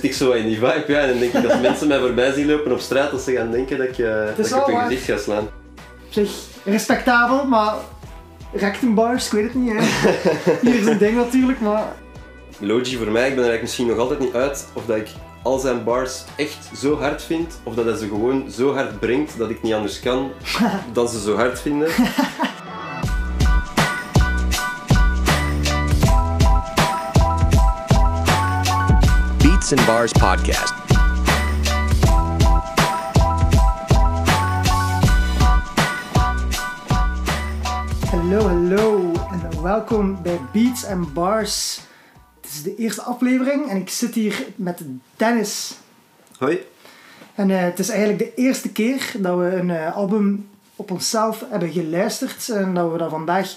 Ik zo in die vibe, ja. En dan denk ik als mensen mij voorbij zien lopen op straat, dat ze gaan denken dat ik, uh, dat ik op hun gezicht ga slaan. Op zich respectabel, maar rectum bars, ik weet het niet. Hè. Hier is een ding natuurlijk, maar Logi voor mij, ik ben er eigenlijk misschien nog altijd niet uit of dat ik al zijn bars echt zo hard vind, of dat hij ze gewoon zo hard brengt dat ik niet anders kan dan ze zo hard vinden. And Bars Podcast. hallo hallo en welkom bij Beats and Bars. Het is de eerste aflevering en ik zit hier met Dennis. Hoi. En eh, het is eigenlijk de eerste keer dat we een eh, album op onszelf hebben geluisterd en dat we dat vandaag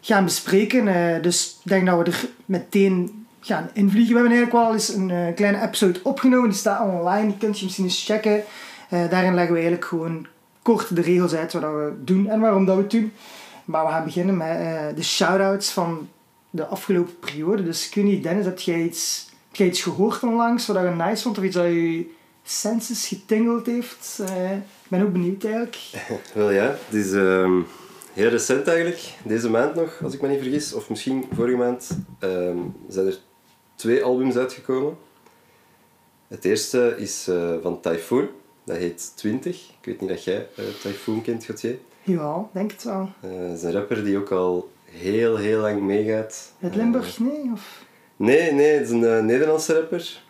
gaan bespreken. Eh, dus ik denk dat we er meteen gaan invliegen. We hebben eigenlijk wel eens een eh, kleine episode opgenomen, die staat online, die kunt je misschien eens checken. Eh, daarin leggen we eigenlijk gewoon kort de regels uit wat we doen en waarom dat we het doen. Maar we gaan beginnen met eh, de shout-outs van de afgelopen periode. Dus weet niet, Dennis, heb jij iets, heb jij iets gehoord onlangs wat je nice vond of iets dat je senses getingeld heeft? Ik ben ook benieuwd eigenlijk. Wel ja, het is ehm, heel recent eigenlijk, deze maand nog, als ik me niet vergis, of misschien vorige maand, ehm, zijn er twee albums uitgekomen. Het eerste is eh, van Typhoon, dat heet 20. Ik weet niet dat jij eh, Typhoon kent, Gauthier. Ja, denk het wel. Eh, Het is een rapper die ook al heel, heel lang meegaat. Uit Limburg, nee? Of... Nee, nee, het is een Nederlandse rapper.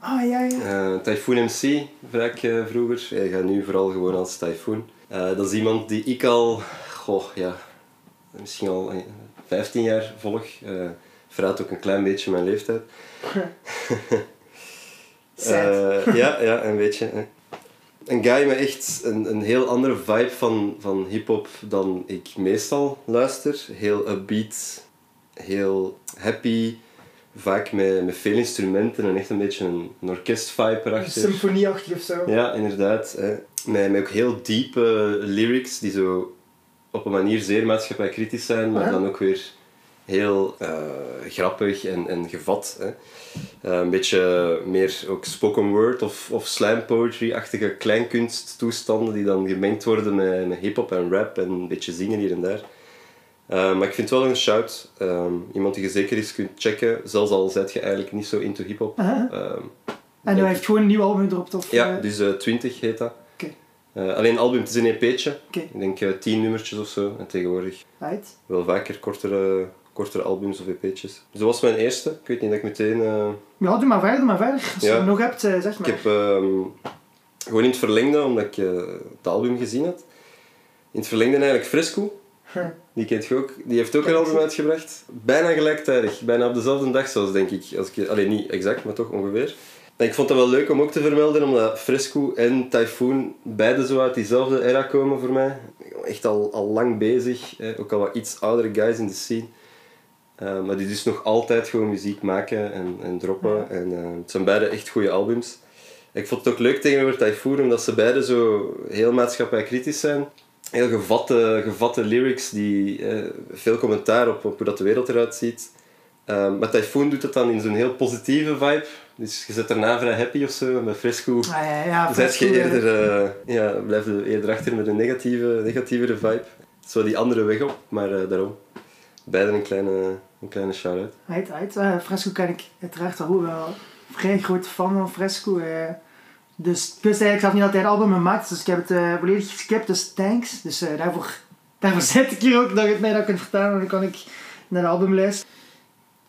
Ah, ja, ja. Eh Typhoon MC, vaak eh, vroeger. Hij gaat nu vooral gewoon als Typhoon. Dat is iemand die ik al, goh, ja, misschien al eh, 15 jaar volg. Verraadt ook een klein beetje mijn leeftijd. Eh, ja, ja, een beetje. hè. Een guy met echt een, een heel andere vibe van, van hip-hop dan ik meestal luister. Heel upbeat, heel happy. Vaak met, met veel instrumenten en echt een beetje een, een orkest-vibe erachter. Symfonieachtig of zo. Ja, inderdaad. Hè. Met, met ook heel diepe lyrics die zo op een manier zeer maatschappijkritisch zijn, maar dan ook weer heel eh, grappig en, en gevat. Hè. Eh, een beetje meer ook spoken word of, of slam poetry-achtige kleinkunsttoestanden die dan gemengd worden met, met hip-hop en rap en een beetje zingen hier en daar. Eh, maar ik vind het wel een shout. Ehm, iemand die je zeker eens kunt checken, zelfs al zet je eigenlijk niet zo into hip-hop. Ehm, En hij heeft gewoon een nieuw album erop, of? ja, dus eh 20 heet dat. Oké. Eh, alleen album, het is een EP'tje. Oké. Ik denk eh 10 nummertjes of zo. En tegenwoordig Right. wel vaker kortere, kortere albums of EP'tjes. Dus dat was mijn eerste. Ik weet niet dat ik meteen... eh, Ja, doe maar verder, doe maar verder. Als je Ja. het nog hebt, eh, zeg ik maar. heb ehm, gewoon in het verlengde, omdat ik eh, het album gezien had. In het verlengde eigenlijk Fresco. Huh. Die kent je ook. Die heeft ook een ik album uitgebracht. Bijna gelijktijdig. Bijna op dezelfde dag zelfs, denk ik. Als ik alleen niet exact, maar toch ongeveer. En ik vond dat wel leuk om ook te vermelden, omdat Fresco en Typhoon beide zo uit diezelfde era komen voor mij. Echt al, al lang bezig. Hè. Ook al wat iets oudere guys in de scene. Eh, maar die dus nog altijd gewoon muziek maken en, en droppen. En, eh, het zijn beide echt goede albums. Ik vond het ook leuk tegenover Typhoon, omdat ze beide zo heel maatschappijkritisch zijn. Heel gevatte, gevatte lyrics, die eh, veel commentaar op, op hoe dat de wereld eruit ziet. Maar Typhoon doet het dan in zo'n heel positieve vibe. Dus je zit daarna vrij happy of zo. En bij Fresco Ah, ja, ja, zet je eerder, ja, blijf je eerder achter met een negatieve, negatievere vibe. Zo die andere weg op, maar daarom. Beiden een kleine, een kleine shout-out. Eh, Fresco ken ik uiteraard al wel. Vrij grote fan van Fresco. eh. dus ik wist eigenlijk zelf niet dat hij een album maakt, dus ik heb het eh, volledig geskipt, dus thanks. Dus daarvoor, daarvoor zit ik hier ook, dat je het mij dat kunt vertellen, en dan kan ik naar het album.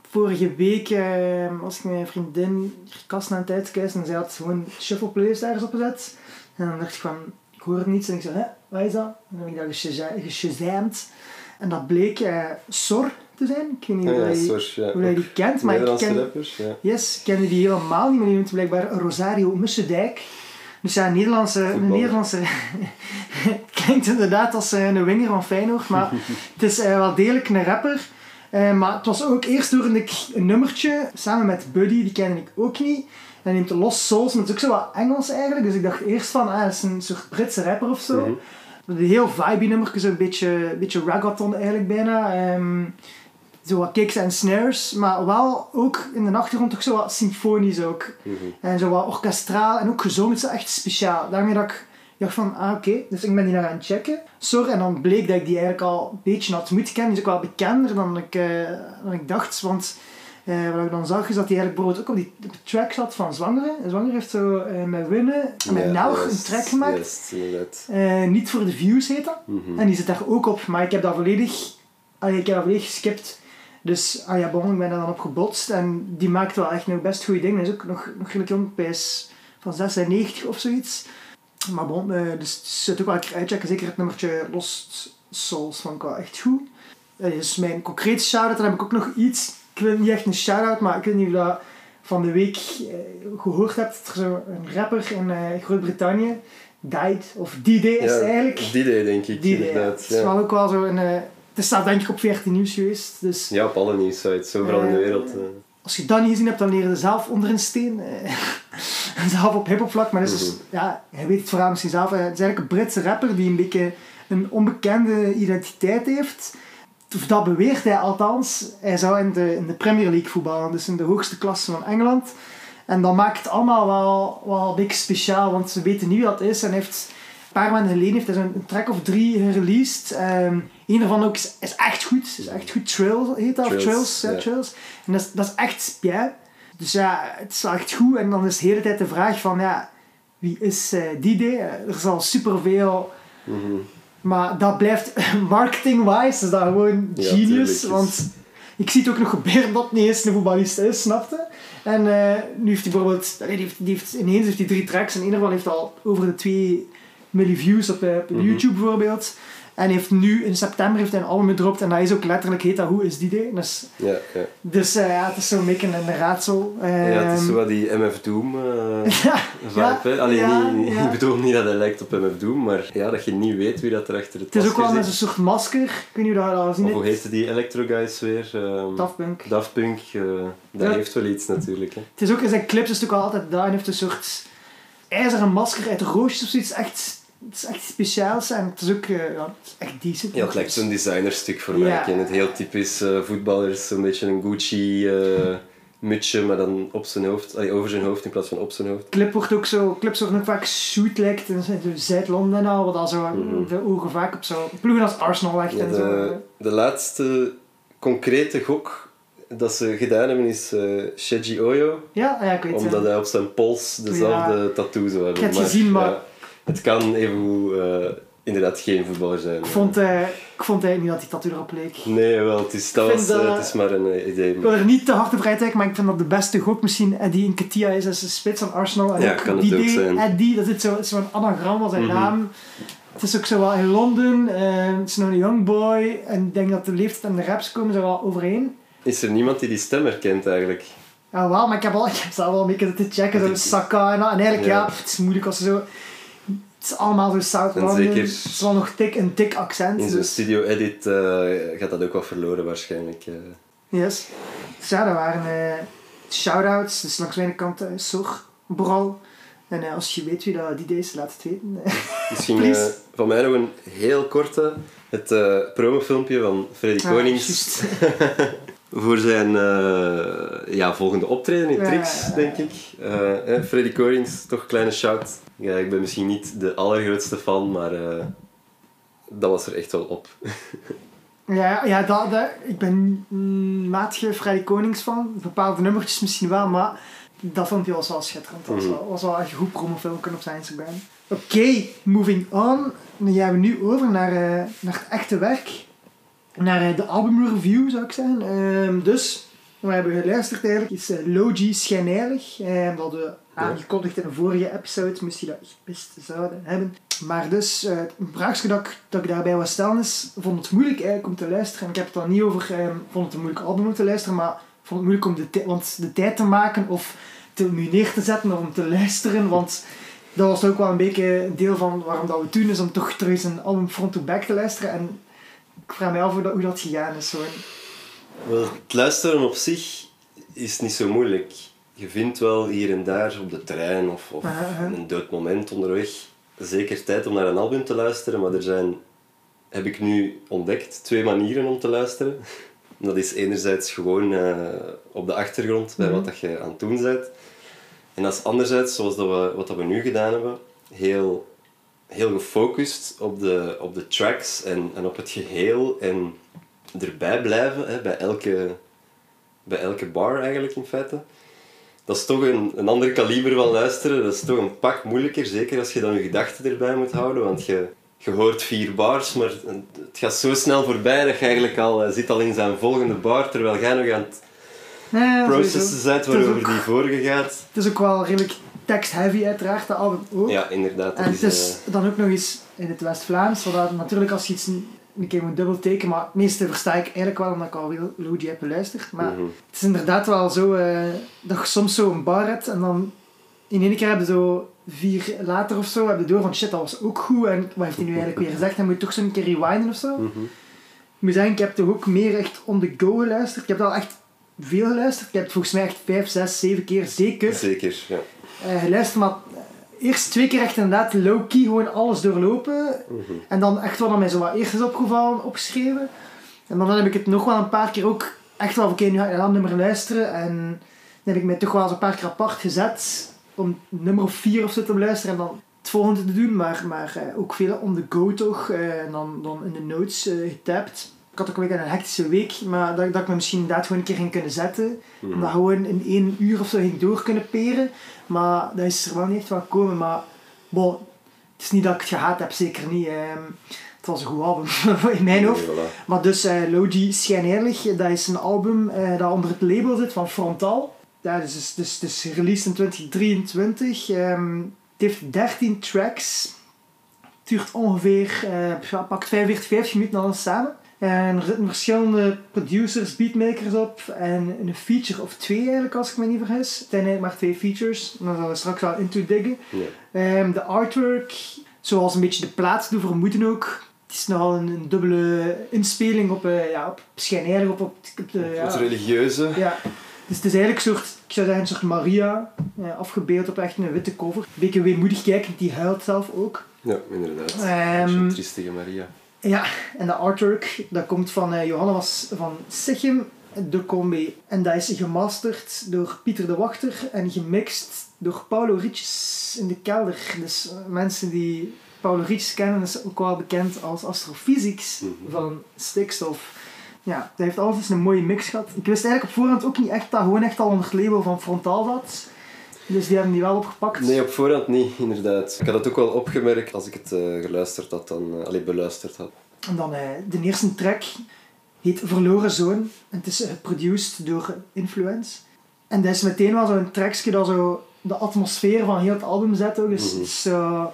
Vorige week eh, was ik met mijn vriendin kast aan het uitkijken en zij had gewoon shuffle playlist ergens opgezet. En dan dacht ik van, ik hoor niets en ik zei, hè, wat is dat? En dan heb ik dat geshaza- geshazamd. En dat bleek Sor te zijn. Ik weet niet Ja, hoe, ja, ja, ook die kent, maar ik ken, rappers, ja. yes, kende die helemaal niet, maar die noemt blijkbaar Rosario Mussendijk. Dus ja, een Nederlandse... Een. Nederlandse het klinkt inderdaad als eh, een winger van Feyenoord, maar het is eh, wel degelijk een rapper. Eh, maar het was ook eerst ik een nummertje samen met Buddy, die kende ik ook niet. Hij neemt de Lost Souls, maar het is ook zo wat Engels eigenlijk. Dus ik dacht eerst van, ah, dat is een soort Britse rapper of zo. Mhm. Een heel vibey nummer, zo'n beetje, beetje ragaton eigenlijk bijna. Ehm, zo wat kicks en snares, maar wel ook in de achtergrond toch zo wat symfonisch ook. En zo wat orkestraal en ook gezongen, het is echt speciaal. Daarmee dat ik dacht van, ah oké, dus ik ben die naar aan het checken. Sorry, en dan bleek dat ik die eigenlijk al een beetje had moeten kennen, die is ook wel bekender dan ik, eh, dan ik dacht, want... eh, wat ik dan zag is dat hij eigenlijk bijvoorbeeld ook op die op track zat van Zwangere. Zwangere heeft zo eh, met Winnen en met Ja, Nelg een track gemaakt. niet voor de views heet dat. Mhm. En die zit daar ook op, maar ik heb dat volledig, ik heb dat volledig geskipt. Dus ah ja, bon, ik ben daar dan op gebotst en die maakt wel echt nog best goede dingen. Hij is ook nog, nog redelijk jong, hij is van 96 of zoiets. Maar bon, eh, dus het zit ook wel een keer uitchecken. Zeker het nummertje Lost Souls vond ik wel echt goed. Dat is mijn concrete shout-out. Dan heb ik ook nog iets, ik wil niet echt een shout-out, maar ik weet niet of je dat van de week eh, gehoord hebt. Er is een rapper in eh, Groot-Brittannië, Died, of D-Day is het eigenlijk. Idee denk ik, idee, ja. inderdaad. Het is Ja. wel ook wel zo een... het staat denk ik op 14 nieuws geweest. Dus ja, op alle nieuwsites, overal in de Eh, wereld. eh. als je dat niet gezien hebt, dan leer je zelf onder een steen. eh, zelf op hiphop vlak. Maar is dus, ja, hij weet het vooral misschien zelf. Het is eigenlijk een Britse rapper die een beetje een onbekende identiteit heeft. Of dat beweert hij althans. Hij zou in de, in de Premier League voetballen, dus in de hoogste klasse van Engeland. En dat maakt het allemaal wel, wel een beetje speciaal, want ze weten niet wie dat is. En heeft, een paar maanden geleden heeft hij zo'n track of drie gereleased. Ehm een daarvan ook is, is echt goed. Is echt goed. Trail heet dat, Trails, Trails. ja, ja. Trails. En dat is, dat is echt ja. Dus ja, het is wel echt goed. En dan is de hele tijd de vraag van, ja, wie is eh die? Eh, Er is al superveel... Mhm. Maar dat blijft marketing-wise, is dat gewoon genius. want ik zie het ook nog gebeuren dat het niet eens een voetballist is, snapte? En eh, nu heeft hij bijvoorbeeld, die heeft, die heeft, ineens heeft hij drie tracks en een ervan heeft al over de 2 miljoen views op, op Mhm. YouTube bijvoorbeeld. En heeft nu in september heeft hij een album gedropt en dat is ook letterlijk heet dat Hoe is die day? Dus, Ja, ja. dus ja, het is zo'n beetje een raadsel. ja, het is Ehm, zo wat die MF Doom eh ja, vibe. ja, hè. Allee, ja, niet, ja. ik bedoel niet dat hij lijkt op MF Doom, maar ja, dat je niet weet wie dat er achter het het is ook wel met zo'n soort masker. Ik weet niet of je dat al gezien Of hoe heette die Electro Guys weer? Ehm, Daft Punk. Daft Punk. eh, dat heeft wel iets natuurlijk. Hè. Het is ook in zijn clips is het ook altijd daar en heeft een soort ijzeren masker uit roosjes of zoiets. Echt, het is echt speciaals en het is ook eh, ja, het is echt decent. Ja, het lijkt zo'n designerstuk voor mij. Ja. Ik ken het heel typisch eh, voetballers, zo'n beetje een Gucci eh mutsje, maar dan op zijn hoofd, allee, over zijn hoofd in plaats van op zijn hoofd. Clip wordt ook zo, clips worden ook vaak shoot lijkt in Zuid-Londen en al, wat al zo Mhm. de ogen vaak op zo ploegen als Arsenal legt Ja, en zo. de, de laatste concrete gok dat ze gedaan hebben is Sheji Oyo, Ja, ja, ik weet het. omdat ja. hij op zijn pols dezelfde tattoo zou hebben. Ik heb het gezien, maar- ja, het kan even eh, inderdaad geen voetballer zijn. Ik vond, eh, ik vond eigenlijk niet dat die tattoo erop leek. Nee, wel, het is, dat was, eh, dat- het is maar een idee. Ik wil er niet te hard op rijtuigen, maar ik vind dat de beste gok misschien Eddie Nketiah is als de spits van Arsenal. En Ja, ook kan het die ook idee, zijn. Eddie, dat is zo- zo'n anagram van zijn Mhm. naam. Het is ook zo wel in Londen, het is nog een young boy en ik denk dat de leeftijd en de raps komen zo wel overeen. Is er niemand die die stem herkent eigenlijk? Ja, wel, maar ik heb, al, ik heb zelf wel een beetje te checken, zo Saka en dat. En eigenlijk, ja, het is moeilijk als ze zo... Het is allemaal London. zeker- Het is wel nog dik, een dik accent. In zo'n dus- studio-edit eh, gaat dat ook wel verloren waarschijnlijk. eh. Yes. Dus ja, dat waren eh shout-outs. Dus langs mijn kant uh, Sor, Bral. En als je weet wie dat die is, laat het weten. Misschien van mij nog een heel korte. Het promofilmpje van Freddy Ah, Konings. voor zijn eh, ja, volgende optreden in Trix, ja, denk ik. Eh, eh, Freddy Konings, toch een kleine shout. Ja, ik ben misschien niet de allergrootste fan, maar eh, dat was er echt wel op. Ja, ja dat, dat, ik ben mm, maatje Freddy Konings van. Bepaalde nummertjes misschien wel, maar dat vond hij wel schitterend. Dat was Mhm. wel, was wel echt een goed promofilmpje op zijn Instagram. Oké, moving on. Dan gaan we nu over naar, eh, naar het echte werk. Naar eh, de albumreview zou ik zeggen. Ehm, dus, we hebben geluisterd eigenlijk. is uh, Logi Schijnheilig. Eh, we aangekondigd in de vorige episode. Moest je dat gemist zouden hebben. Maar dus, eh een vraagje dat ik, dat ik daarbij was stellen is, vond het moeilijk eigenlijk om te luisteren. En ik heb het dan niet over, eh, vond het een moeilijk album om te luisteren, maar vond het moeilijk om de, want de tijd te maken of te, nu neer te zetten of om te luisteren. Want dat was ook wel een beetje een deel van waarom dat we het doen, is om toch terug eens een album front-to-back te luisteren. En ik vraag me af hoe dat, hoe dat gegaan is. Zo. Wel, het luisteren op zich is niet zo moeilijk. Je vindt wel hier en daar op de trein of, of Aha, aha. in een dood moment onderweg zeker tijd om naar een album te luisteren, maar er zijn, heb ik nu ontdekt, twee manieren om te luisteren. Dat is enerzijds gewoon eh, op de achtergrond bij Mhm. wat dat je aan het doen bent. En dat is anderzijds, zoals dat we, wat dat we nu gedaan hebben, heel, heel gefocust op de, op de tracks en, en op het geheel. En erbij blijven hè, bij, elke, bij elke bar eigenlijk in feite. Dat is toch een, een ander kaliber van luisteren. Dat is toch een pak moeilijker, zeker als je dan je gedachten erbij moet houden. Want je, je hoort vier bars, maar het gaat zo snel voorbij dat je eigenlijk al eh, zit al in zijn volgende bar, terwijl jij nog aan het Nee, processen bent waarover ook- die vorige gaat. Het is ook wel redelijk text-heavy uiteraard, dat album ook. Ja, inderdaad. En het is, eh, dan ook nog eens in het West-Vlaams, zodat natuurlijk als je iets een, keer moet dubbeltekenen, maar het meeste versta ik eigenlijk wel omdat ik al veel Luigi heb beluisterd. Maar mhm. het is inderdaad wel zo eh, dat je soms zo een bar hebt en dan in één keer heb je zo vier later of zo, heb je door van shit, dat was ook goed en wat heeft hij nu eigenlijk weer gezegd? Dan moet je toch zo een keer rewinden of zo. Mhm. Ik moet zeggen, ik heb toch ook meer echt on the go geluisterd. Ik heb al echt veel geluisterd. Ik heb het volgens mij echt vijf, zes, zeven keer zeker Zeker, ja. Eh, geluisterd. Maar eh, eerst twee keer echt inderdaad low-key gewoon alles doorlopen. Mhm. En dan echt wat dat mij zo wat eerst is opgevallen, opgeschreven. En dan heb ik het nog wel een paar keer ook echt wel, oké, nu ga ik naar dat nummer luisteren. En dan heb ik mij toch wel eens een paar keer apart gezet om nummer of vier of zo te luisteren en dan het volgende te doen. Maar, maar eh, ook veel on the go toch. en dan, dan in de notes getapt. Ik had ook een week een hectische week, maar dat, dat ik me misschien inderdaad gewoon een keer ging kunnen zetten. Mhm. Om dat gewoon in één uur of zo ging door kunnen peren. Maar dat is er wel niet echt van gekomen. Maar bon, het is niet dat ik het gehaat heb, zeker niet. Ehm, het was een goed album, in mijn hoofd. Nee, voilà. Maar dus eh Logi Schijneerlijk, dat is een album eh, dat onder het label zit van Frontal. Ja, dus, dus, dus, dus released in 2023. Ehm, het heeft 13 tracks. Het duurt ongeveer, ja, pakt 45, 50 minuten alles samen. En er zitten verschillende producers, beatmakers op. En een feature of twee eigenlijk, als ik me niet vergis. Het zijn eigenlijk maar twee features. Daar zullen we straks wel into diggen. Ehm, de artwork, zoals een beetje de plaats doen vermoeden ook. Het is nogal een, een dubbele inspeling op, eh ja, op schijnheilig, op, op, op de... Ja, Het religieuze. ja. Dus het is eigenlijk een soort, ik zou zeggen, een soort Maria, eh, afgebeeld op echt een witte cover. Een beetje weemoedig kijken, die huilt zelf ook. Ja, inderdaad. Ehm, Zo'n triestige Maria. Ja, en de artwork, dat komt van eh, Johanna was van Sichem, de Combi. En dat is gemasterd door Pieter de Wachter en gemixt door Paulo Rietjes in de kelder. Dus eh, mensen die Paulo Rietjes kennen, is ook wel bekend als astrofysics Mhm. van stikstof. Ja, dat heeft altijd een mooie mix gehad. Ik wist eigenlijk op voorhand ook niet echt dat gewoon echt al onder het label van Frontal zat. Dus die hebben die wel opgepakt. Nee, op voorhand niet, inderdaad. Ik had het ook wel opgemerkt als ik het eh, geluisterd had, dan, allee, beluisterd had. En dan eh, de eerste track heet Verloren Zoon. En het is geproduced door Influence. En dat is meteen wel zo'n trackje dat zo de atmosfeer van heel het album zet. Ook. Dus Mhm. zo,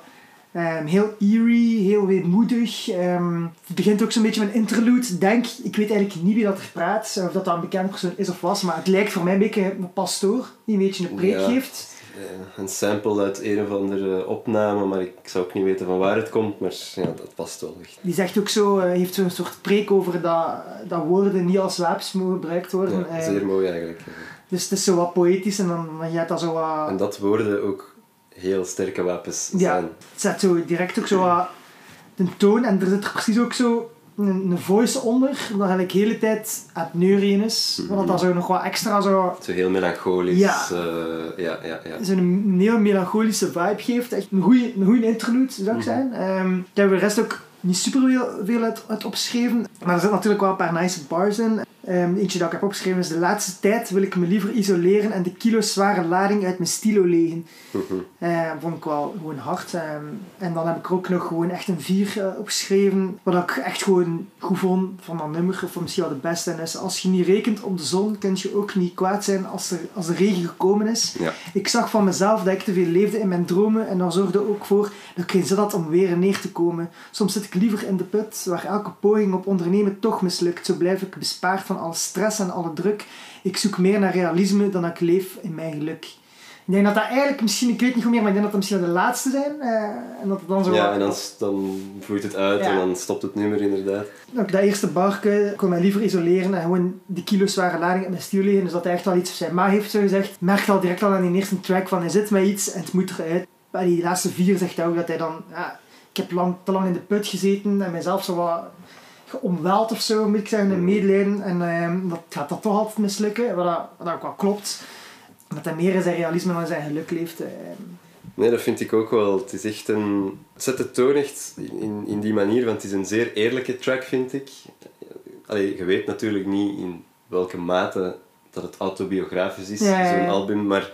ehm, heel eerie, heel weemoedig. Ehm, het begint ook zo'n beetje met een interlude. Denk, ik weet eigenlijk niet wie dat er praat, of dat dat een bekend persoon is of was, maar het lijkt voor mij een beetje een pastoor die een beetje een preek Ja. geeft. Eh, een sample uit een of andere opname, maar ik zou ook niet weten van waar het komt, maar ja, dat past wel echt. Die zegt ook zo, eh, heeft zo'n soort preek over dat, dat woorden niet als wapens mogen gebruikt worden. Ja, zeer mooi eigenlijk. Dus het is zo wat poëtisch en dan, dan gaat dat zo wat... En dat woorden ook heel sterke wapens Ja, zijn. het zet zo direct ook zo wat de toon en er zit er precies ook zo een, een voice onder, dat eigenlijk de hele tijd aan het neurien is. Mhm. Want dat zo nog wat extra zo... Zo heel melancholisch. Ja. eh, ja, ja, ja. Zo'n heel melancholische vibe geeft. Echt een goede een goeie interlude, zou ik zeggen. Ehm ik heb de rest ook niet super veel, veel uit, uit opgeschreven. Maar er zitten natuurlijk wel een paar nice bars in. Ehm, eentje dat ik heb opgeschreven is... De laatste tijd wil ik me liever isoleren en de kilo zware lading uit mijn stilo legen. Mhm. Eh, vond ik wel gewoon hard. ehm. en dan heb ik er ook nog gewoon echt een 4 eh, opgeschreven. Wat ik echt gewoon goed vond van dat nummer. Of misschien wel de beste en is. Als je niet rekent op de zon, kun je ook niet kwaad zijn als, er, als de regen gekomen is. Ja. Ik zag van mezelf dat ik te veel leefde in mijn dromen. En dat zorgde ook voor dat ik geen zin had om weer neer te komen. Soms zit ik liever in de put, waar elke poging op ondernemen toch mislukt. Zo blijf ik bespaard van alle stress en alle druk. Ik zoek meer naar realisme dan ik leef in mijn geluk. Ik denk dat dat eigenlijk misschien, ik weet niet hoe meer, maar ik denk dat dat misschien de laatste zijn. eh, en dat het dan zo Ja, en dan, dan vloeit het uit Ja. en dan stopt het nummer inderdaad. ook dat eerste barke kon mij liever isoleren en gewoon die kilo zware lading op mijn stuur leggen. Dus dat hij echt wel iets op zijn ma heeft zo gezegd. Merkte al direct al aan die eerste track van hij zit met iets en het moet eruit. Bij die laatste vier zegt hij ook dat hij dan, ja, ik heb lang, te lang in de put gezeten en mijzelf zo wat geomweld of zo, moet ik zeggen, in medelijden. En ehm, dat gaat dat toch altijd mislukken, wat, dat, wat dat ook wel klopt. Dat hij meer in zijn realisme dan in zijn geluk leeft. ehm. Nee, dat vind ik ook wel. Het is echt een... Het zet de toon echt in, in die manier, want het is een zeer eerlijke track, vind ik. Allee, je weet natuurlijk niet in welke mate dat het autobiografisch is, Ja, ja, ja. zo'n album, maar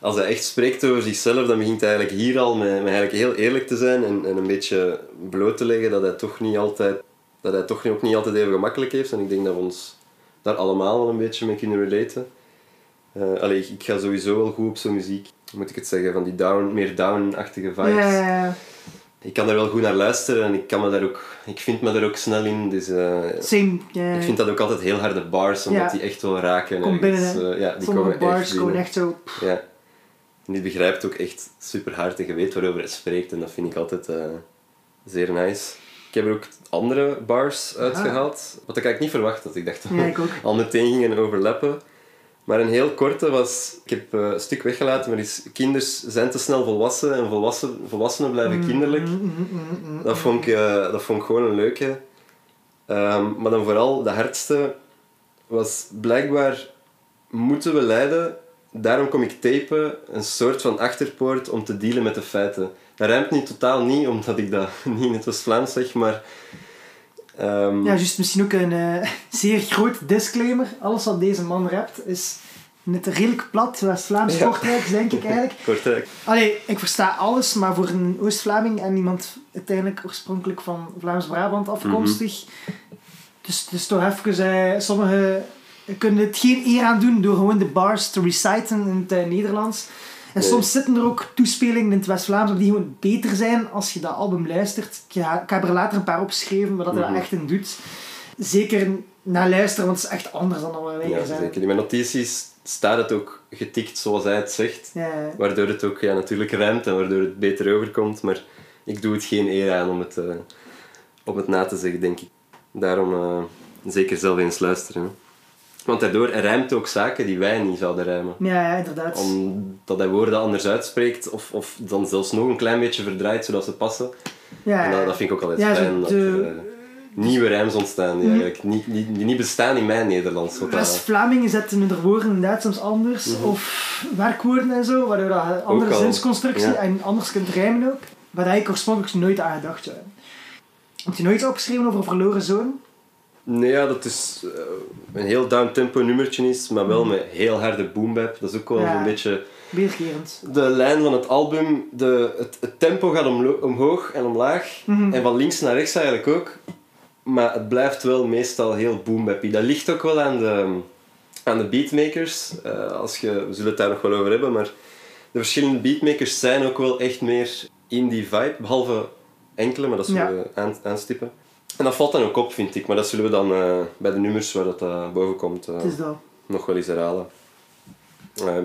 als hij echt spreekt over zichzelf, dan begint hij eigenlijk hier al met, met eigenlijk heel eerlijk te zijn en, en een beetje bloot te leggen dat hij toch niet altijd, dat hij toch ook niet altijd even gemakkelijk heeft. En ik denk dat we ons daar allemaal wel een beetje mee kunnen relaten. Eh allee, ik- ik ga sowieso wel goed op zo'n muziek, moet ik het zeggen, van die down, meer down-achtige vibes. Ja, ja, ja. Ik kan daar wel goed naar luisteren en ik, kan me daar ook, ik vind me daar ook snel in. Dus, eh, Same. ik vind dat ook altijd heel harde bars, omdat die echt wel raken. Ergens. binnen. Eh, ja, die Sommige komen bars echt komen echt zo... Ja. En die begrijpt ook echt super hard en je weet waarover hij spreekt en dat vind ik altijd zeer nice. Ik heb er ook andere bars uitgehaald, wat ik eigenlijk niet verwacht had. Ik dacht dat Ja, we ik ook. al meteen gingen overlappen. Maar een heel korte was, ik heb eh, een stuk weggelaten, maar is kinders zijn te snel volwassen en volwassen, volwassenen blijven kinderlijk. Mm, mm, mm, mm. Dat vond ik, eh, dat vond ik gewoon een leuke. Ehm, maar dan vooral de hardste was blijkbaar moeten we lijden. Daarom kom ik tapen, een soort van achterpoort om te dealen met de feiten. Dat rijmt niet totaal niet, omdat ik dat niet in het West-Vlaams zeg, maar... ehm, Ja, juist misschien ook een eh, zeer groot disclaimer. Alles wat deze man rapt is net redelijk plat, West-Vlaams Ja. Kortrijk, denk ik eigenlijk. Kortrijk. Allee, ik versta alles, maar voor een Oost-Vlaming en iemand uiteindelijk oorspronkelijk van Vlaams-Brabant afkomstig. Dus, dus toch even, eh, sommigen kunnen het geen eer aan doen door gewoon de bars te reciten in het eh, Nederlands. En Nee. soms zitten er ook toespelingen in het West-Vlaams op die gewoon beter zijn als je dat album luistert. Ik, ga- ik heb er later een paar opgeschreven, wat dat Mhm. dat echt in doet. Zeker naar luisteren, want het is echt anders dan wat wij Ja, zijn. zeker. In mijn notities staat het ook getikt zoals hij het zegt. Ja, Waardoor het ook ja, natuurlijk rijmt en waardoor het beter overkomt. Maar ik doe het geen eer aan om het, eh, om het na te zeggen, denk ik. Daarom eh, zeker zelf eens luisteren. hè. Want daardoor rijmt ook zaken die wij niet zouden rijmen. ja, ja, inderdaad. Omdat hij woorden anders uitspreekt of, of dan zelfs nog een klein beetje verdraait zodat ze passen. ja, En dat, dat vind ik ook altijd Ja, fijn. Dat de- eh, nieuwe rijms ontstaan die eigenlijk niet, niet, die niet bestaan in mijn Nederlands. Wat dat- West-Vlamingen zetten hun woorden inderdaad soms anders. Of werkwoorden en zo, waardoor dat je andere Mhm. zinsconstructie ja. en anders kunt rijmen ook. Waar ik oorspronkelijk nooit aan gedacht hebben. Heb je nooit opgeschreven over verloren zoon? Nee, ja, dat is eh, een heel down-tempo nummertje is, maar wel met heel harde boombap. Dat is ook wel Ja. een beetje Weerkerend. de lijn van het album. De, het, het tempo gaat omlo- omhoog en omlaag. Mhm. En van links naar rechts eigenlijk ook. Maar het blijft wel meestal heel boombappy. Dat ligt ook wel aan de, aan de beatmakers. Eh, als je, we zullen het daar nog wel over hebben, maar de verschillende beatmakers zijn ook wel echt meer in die vibe. Behalve enkele, maar dat zullen Ja. we aan, aanstippen. En dat valt dan ook op, vind ik. Maar dat zullen we dan eh, bij de nummers waar dat eh, boven komt eh, dat. nog wel eens herhalen.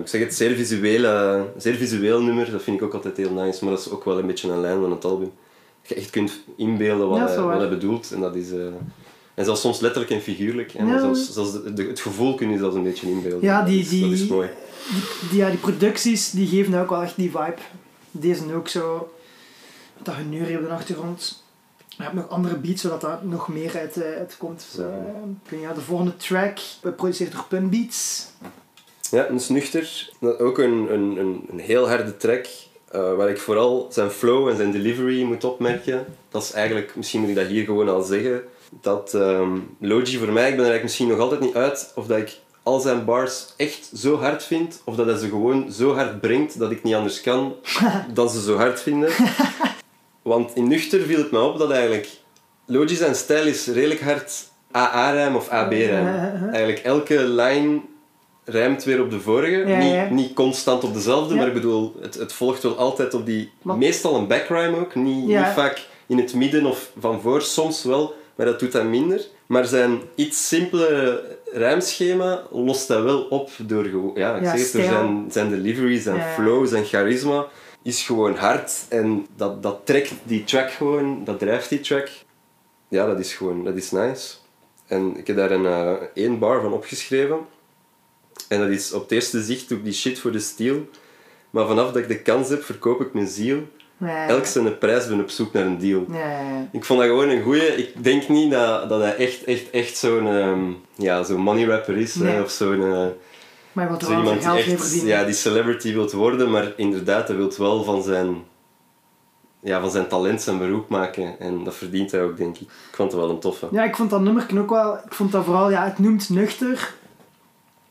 Ik zeg het, zeer, visuele, zeer visueel nummer. Dat vind ik ook altijd heel nice. Maar dat is ook wel een beetje een lijn van het album. Dat je echt kunt inbeelden wat, Ja, hij, wat hij bedoelt. En dat is... en zelfs soms letterlijk en figuurlijk. En Ja. zelfs, zelfs de, de- het gevoel kun je zelfs een beetje inbeelden. Ja, die- dat, is, dat is die- mooi. Die, die, ja, die producties die geven nou ook wel echt die vibe. Deze ook zo. Dat geneurie op de achtergrond. Je hebt nog andere beats zodat dat nog meer uit, Ja. weet niet, ja, de volgende track, geproduceerd door Pun Beats. Ja, een snuchter. Dat ook een, een, een, een heel harde track. eh, waar ik vooral zijn flow en zijn delivery moet opmerken. Dat is eigenlijk, misschien moet ik dat hier gewoon al zeggen. Dat ehm, Logi voor mij, ik ben er eigenlijk misschien nog altijd niet uit of dat ik al zijn bars echt zo hard vind. Of dat hij ze gewoon zo hard brengt dat ik niet anders kan dan ze zo hard vinden. Want in nuchter viel het me op dat eigenlijk Logi zijn stijl is redelijk hard AA-rijm of AB-rijm. Eigenlijk elke lijn rijmt weer op de vorige. Ja, niet, ja. niet constant op dezelfde, Ja. maar ik bedoel, het, het volgt wel altijd op die... Meestal een backrhyme ook, niet, niet vaak in het midden of van voor, soms wel, maar dat doet hij minder. Maar zijn iets simpelere rijmschema lost hij wel op door gewoon... Ja, ik zeg het, door zijn, zijn delivery, zijn flow, zijn charisma is gewoon hard en dat, dat trekt die track gewoon, dat drijft die track. Ja, dat is gewoon, dat is nice. En ik heb daar een eh, één bar van opgeschreven. En dat is op het eerste zicht doe ik die shit voor de steel. Maar vanaf dat ik de kans heb, verkoop ik mijn ziel. Nee. elk zijn prijs ben op zoek naar een deal. Ja. Ik vond dat gewoon een goeie. Ik denk niet dat, dat hij echt, echt, echt zo'n ehm, ja, zo'n money rapper is. hè, Nee. of zo'n eh, Maar wat zo wel iemand geld die echt ja, die celebrity wilt worden. Maar inderdaad, hij wilt wel van zijn, ja, van zijn talent zijn beroep maken. En dat verdient hij ook, denk ik. Ik vond het wel een toffe. Ja, ik vond dat nummer ook wel... Ik vond dat vooral... Ja, het noemt nuchter.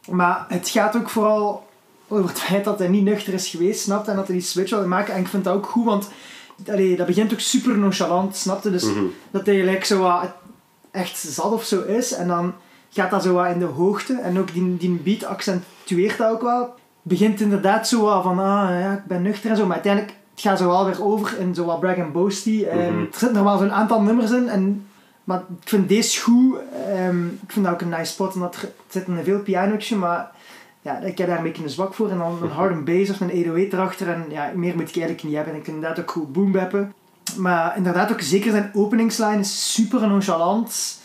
Maar het gaat ook vooral over het feit dat hij niet nuchter is geweest, snapt? En dat hij die switch wil maken. En ik vind dat ook goed, want... Allee, dat begint ook super nonchalant, snapte? Dus Mhm. dat hij gelijk zo wat echt zat of zo is. En dan gaat dat zo wat in de hoogte. En ook die, die beat accentueert dat ook wel. Begint inderdaad zo wat van, ah ja, ik ben nuchter en zo. Maar uiteindelijk het gaat zo wel weer over in zo wat brag and boasty. Ehm, Mhm. Er zitten nog wel zo'n aantal nummers in. En, maar ik vind deze goed. Ehm, ik vind dat ook een nice spot. Omdat er, er zit een veel pianootje, maar ja, ik heb daar een beetje een zwak voor. En dan een hard and bass of een 808 erachter. En ja, meer moet ik eigenlijk niet hebben. En ik kan inderdaad ook goed boombappen. Maar inderdaad ook zeker zijn openingslijn is super nonchalant.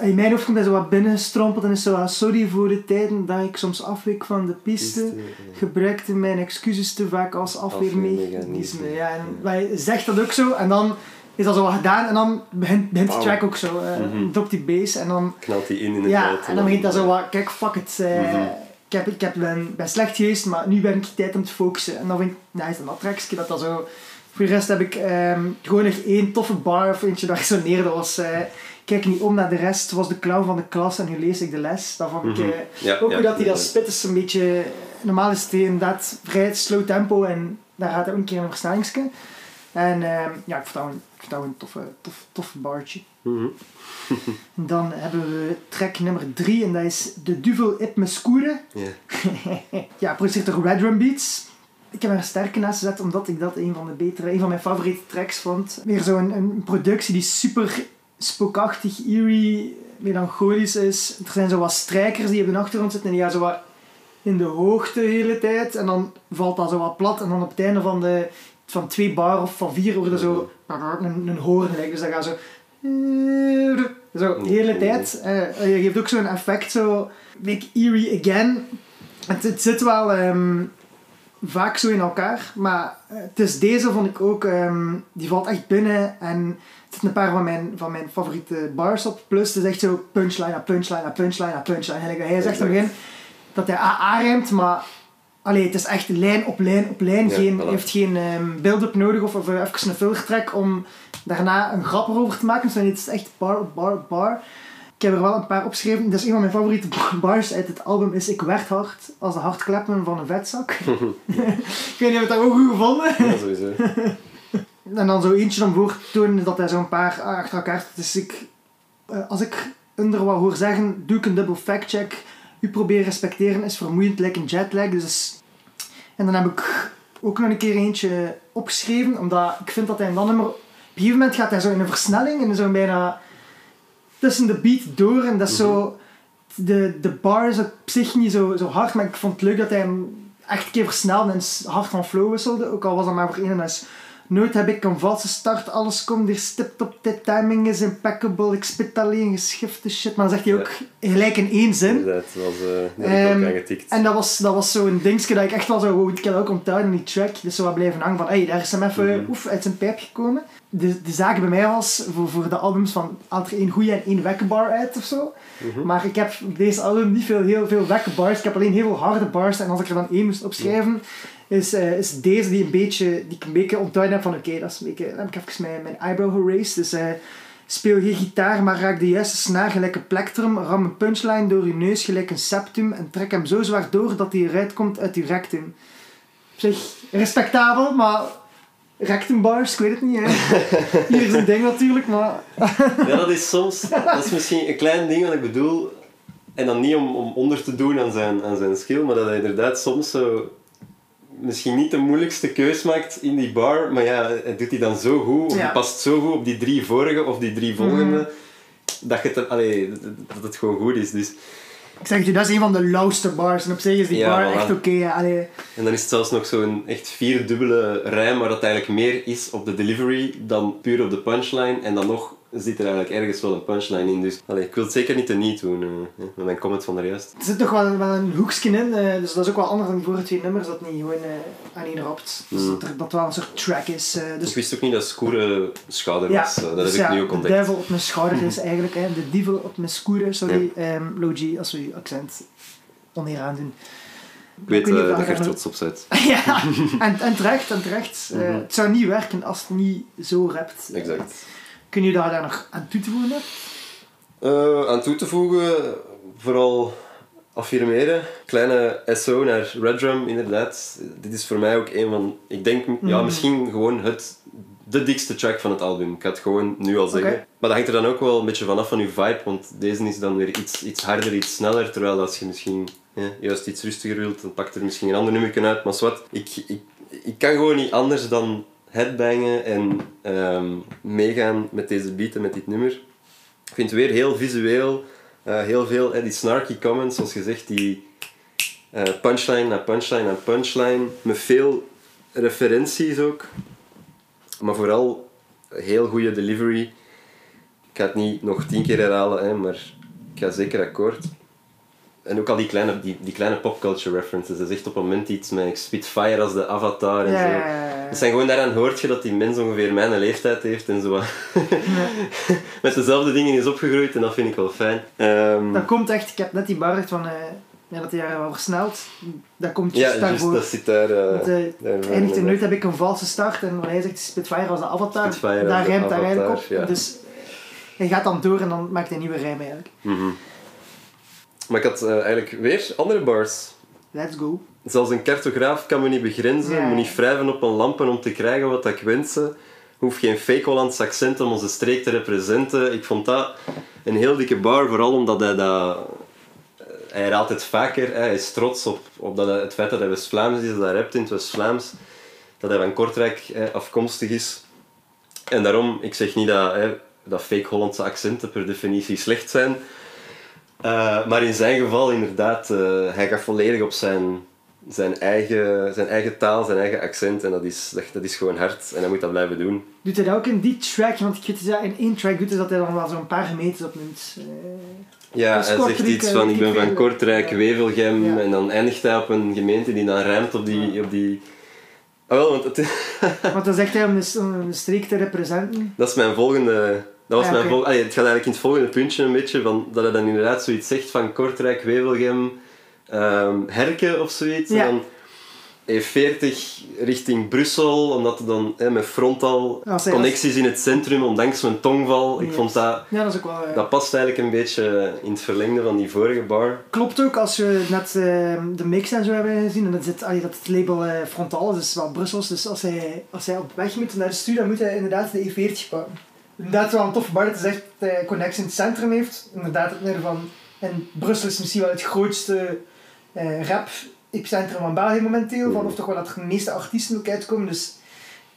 In mijn hoofd komt hij zo wat binnenstrompeld en is zo wat sorry voor de tijden dat ik soms afweek van de piste. Gebruikte mijn excuses te vaak als afweermechanisme. Ja, en hij zegt dat ook zo en dan is dat zo wat gedaan en dan begint, begint de track ook zo. Dropt die bass en dan Knalt hij in in het ja, en dan begint dat zo wat, kijk, fuck it. eh, Mhm. Ik, heb, ik heb, ben, ben slecht geweest, maar nu ben ik tijd om te focussen. En dan vind ik nice, en dat trackje, dat dat zo... Voor de rest heb ik ehm, gewoon nog één toffe bar of eentje dat resoneerde. Dat was, eh, kijk niet om naar de rest, was de clown van de klas en nu lees ik de les. Dat vond ik... Mhm. eh, Ja, ook ja, hoe dat hij dat spit is een beetje... Normaal is het inderdaad vrij slow tempo en daar gaat hij ook een keer een versnellingsje. En ehm, ja, ik vond dat een, ik vond dat een toffe, tof, toffe bartje. Mhm. En dan hebben we track nummer 3 en dat is De Duvel Ip Me Scoere. Ja. produceert door Red Drum Beats. Ik heb er een sterke naast gezet omdat ik dat een van de betere, een van mijn favoriete tracks vond. Weer zo'n een productie die super spookachtig, eerie, melancholisch is. Er zijn zo wat strijkers die op de achtergrond zitten en die gaan zo wat in de hoogte de hele tijd. En dan valt dat zo wat plat en dan op het einde van, de, van twee bar of van vier wordt er zo een, een hoorn. Dus dat gaat zo... Zo, de hele tijd. Eh, je geeft ook zo'n effect, zo... Big eerie again. Het, het zit wel ehm, vaak zo in elkaar, maar eh, het is deze vond ik ook, ehm, die valt echt binnen en er zitten een paar van mijn, van mijn favoriete bars op. Plus het is echt zo punchline na punchline na punchline na punchline. En hij zegt het begin dat hij AA maar allee, het is echt lijn op lijn op lijn. Ja, geen, voilà. Heeft geen ehm build-up nodig of, of even een filtertrack om daarna een grap erover te maken. Dus het is echt bar op bar op bar. Ik heb er wel een paar opgeschreven. Dat is een van mijn favoriete bars uit het album is Ik werd hard als de hartkleppen van een vetzak. ik weet niet of het dat ook goed gevonden. Ja, sowieso. En dan zo eentje om voor te tonen dat hij zo'n paar achter elkaar... Dus ik, eh, als ik onder wat hoor zeggen, doe ik een dubbel fact-check. U proberen respecteren is vermoeiend, lijkt een jetlag. Dus... En dan heb ik ook nog een keer eentje opgeschreven, omdat ik vind dat hij dat nummer... Op een gegeven moment gaat hij zo in een versnelling, en zo bijna tussen de beat door. En dat is zo... De, de bar is op zich niet zo, zo hard, maar ik vond het leuk dat hij hem echt een keer versnelde en hard van flow wisselde. Ook al was dat maar voor één en dat is... Nooit heb ik een valse start, alles komt hier stipt op, de timing is impeccable, ik spit alleen geschifte shit. Maar dan zegt hij ook gelijk in één zin. Dat was, daar heb ik Ehm. En dat was, dat was zo'n dingetje dat ik echt wel zo, wow, ik dat ook onthouden in die track. Dus zo wat blijven hangen van, hey, daar is hem even Mhm. oef, uit zijn pijp gekomen. De, de zaak bij mij was, voor, voor de albums van, haalt er één goede en één wekke bar uit of zo. Mhm. Maar ik heb deze album niet veel, heel veel wekke bars. Ik heb alleen heel veel harde bars. En als ik er dan één moest opschrijven, is, eh, is deze die, een beetje, die ik een beetje onthouden heb van, oké, dat is een beetje, dan heb ik even mijn, mijn eyebrow geraced. Dus eh, speel geen gitaar, maar raak de juiste snaar gelijk een plektrum. Ram een punchline door je neus gelijk een septum. En trek hem zo zwaar door dat hij eruit komt uit je rectum. Op zich respectabel, maar rectum bars, ik weet het niet. Hè. Hier is een ding natuurlijk, maar... Ja, dat is soms... Dat is misschien een klein ding wat ik bedoel. En dan niet om, om onder te doen aan zijn, aan zijn skill, maar dat hij inderdaad soms zo... Misschien niet de moeilijkste keus maakt in die bar, maar ja, hij doet die dan zo goed, of Ja. past zo goed op die drie vorige of die drie volgende, dat, je het, allee, dat het gewoon goed is. Dus, Ik zeg het je, dat is een van de lauwste bars. En op zich is die Ja, bar voilà. echt oké. en dan is het zelfs nog zo'n echt vierdubbele rijm, waar dat eigenlijk meer is op de delivery dan puur op de punchline. En dan nog zit er eigenlijk ergens wel een punchline in. Dus allee, ik wil het zeker niet te niet doen eh, met mijn comment van de juist. Er zit toch wel, wel een hoekje in, eh, dus dat is ook wel anders dan die vorige twee nummers, dat het niet gewoon eh, aan één rapt. Dus Mm. dat er dat wel een soort track is. dus Ik wist ook niet dat Scoere schouder Ja, was. eh, dat dus heb ja, ik nu ook de ontdekt. duivel op mijn schouder is eigenlijk, hè, de dievel op mijn scooter, sorry, ehm, Logie, als we je accent oneer aandoen. Ik weet dat je er trots op bent. ja, en, en terecht, en terecht. Mhm. het zou niet werken als het niet zo rapt. Exact. Kun je daar, daar nog aan toe te voegen? Eh, aan toe te voegen, vooral affirmeren. Kleine SO naar Red Drum, inderdaad. Dit is voor mij ook een van, ik denk, ja, Mhm. misschien gewoon het, de dikste track van het album. Ik ga het gewoon nu al zeggen. Maar dat hangt er dan ook wel een beetje vanaf van je vibe, want deze is dan weer iets, iets harder, iets sneller. Terwijl als je misschien ja, juist iets rustiger wilt, dan pakt er misschien een ander nummer uit. Maar wat, ik, ik, ik kan gewoon niet anders dan headbangen en ehm, meegaan met deze beat en met dit nummer. Ik vind het weer heel visueel, eh, heel veel die snarky comments, zoals gezegd, die eh, punchline na punchline na punchline, met veel referenties ook. Maar vooral heel goede delivery. Ik ga het niet nog tien keer herhalen, hè, maar ik ga zeker akkoord. En ook al die kleine, die, die kleine popculture references. Dat is echt op het moment iets met Spitfire als de avatar en Ja, zo. ja, ja, ja. Het zijn gewoon daaraan hoort je dat die mens ongeveer mijn leeftijd heeft en zo met dezelfde dingen is opgegroeid en dat vind ik wel fijn. Ehm, Dat komt echt, ik heb net die bar van, eh, ja, dat hij daar wel versnelt. Dat komt ja, juist juist, daarvoor. dat zit daar. Want, daar eindigt in nooit heb ik een valse start en hij zegt Spitfire als de avatar, Spitfire daar rijmt daar eigenlijk op. ja. Dus hij gaat dan door en dan maakt hij een nieuwe rijm eigenlijk. mhm. Maar ik had eh, eigenlijk weer andere bars. Let's go. Zelfs een cartograaf kan me niet begrenzen, Ja. moet niet wrijven op een lampen om te krijgen wat ik wensen. Hoef geen fake Hollands accent om onze streek te representen. Ik vond dat een heel dikke bar, vooral omdat hij dat... eh, Hij raadt het vaker, hij is trots op, op dat hij- het feit dat hij West-Vlaams is, dat hij rapt in het West-Vlaams. Dat hij van Kortrijk afkomstig is. En daarom, ik zeg niet dat, hè, dat fake Hollandse accenten per definitie slecht zijn. Uh, maar in zijn geval inderdaad, uh, hij gaat volledig op zijn, zijn, eigen, zijn eigen taal, zijn eigen accent. En dat is, dat, dat is gewoon hard. En hij moet dat blijven doen. Doet hij dat ook in die track? Want ik weet in één track doet hij dat hij dan wel zo'n paar gemeters opnoemt. Eh, Ja, hij zegt iets eh, van ik ben van. Kortrijk. Wevelgem. Ja. En dan eindigt hij op een gemeente die dan rijmt op die... Op die... Ah, wel, want het, want dan zegt hij om een, om een streek te representen. dat is mijn volgende... Dat was Ja, mijn vol... Allee, het gaat eigenlijk in het volgende puntje een beetje, van, dat hij dan inderdaad zoiets zegt van Kortrijk, Wevelgem, ehm Herken of zoiets. Ja. En dan E40 richting Brussel, omdat er dan hè, met frontal hij- connecties in het centrum, ondanks mijn tongval. Ik Yes. vond dat... Ja, dat is ook wel... eh, Dat past eigenlijk een beetje in het verlengde van die vorige bar. Klopt ook als we net eh, de mix en zo hebben gezien. En dat, zit, allee, dat het label eh, frontaal is, dus wel Brussels. Dus als hij, als hij op weg moet naar de studio, dan moet hij inderdaad de E40 pakken. Inderdaad wel een toffe bar hij zegt dat hij connectie in het centrum heeft. Inderdaad, het van... En Brussel is misschien wel het grootste eh, rap epicentrum van België momenteel. Van, of toch wel dat de meeste artiesten ook uitkomen. Dus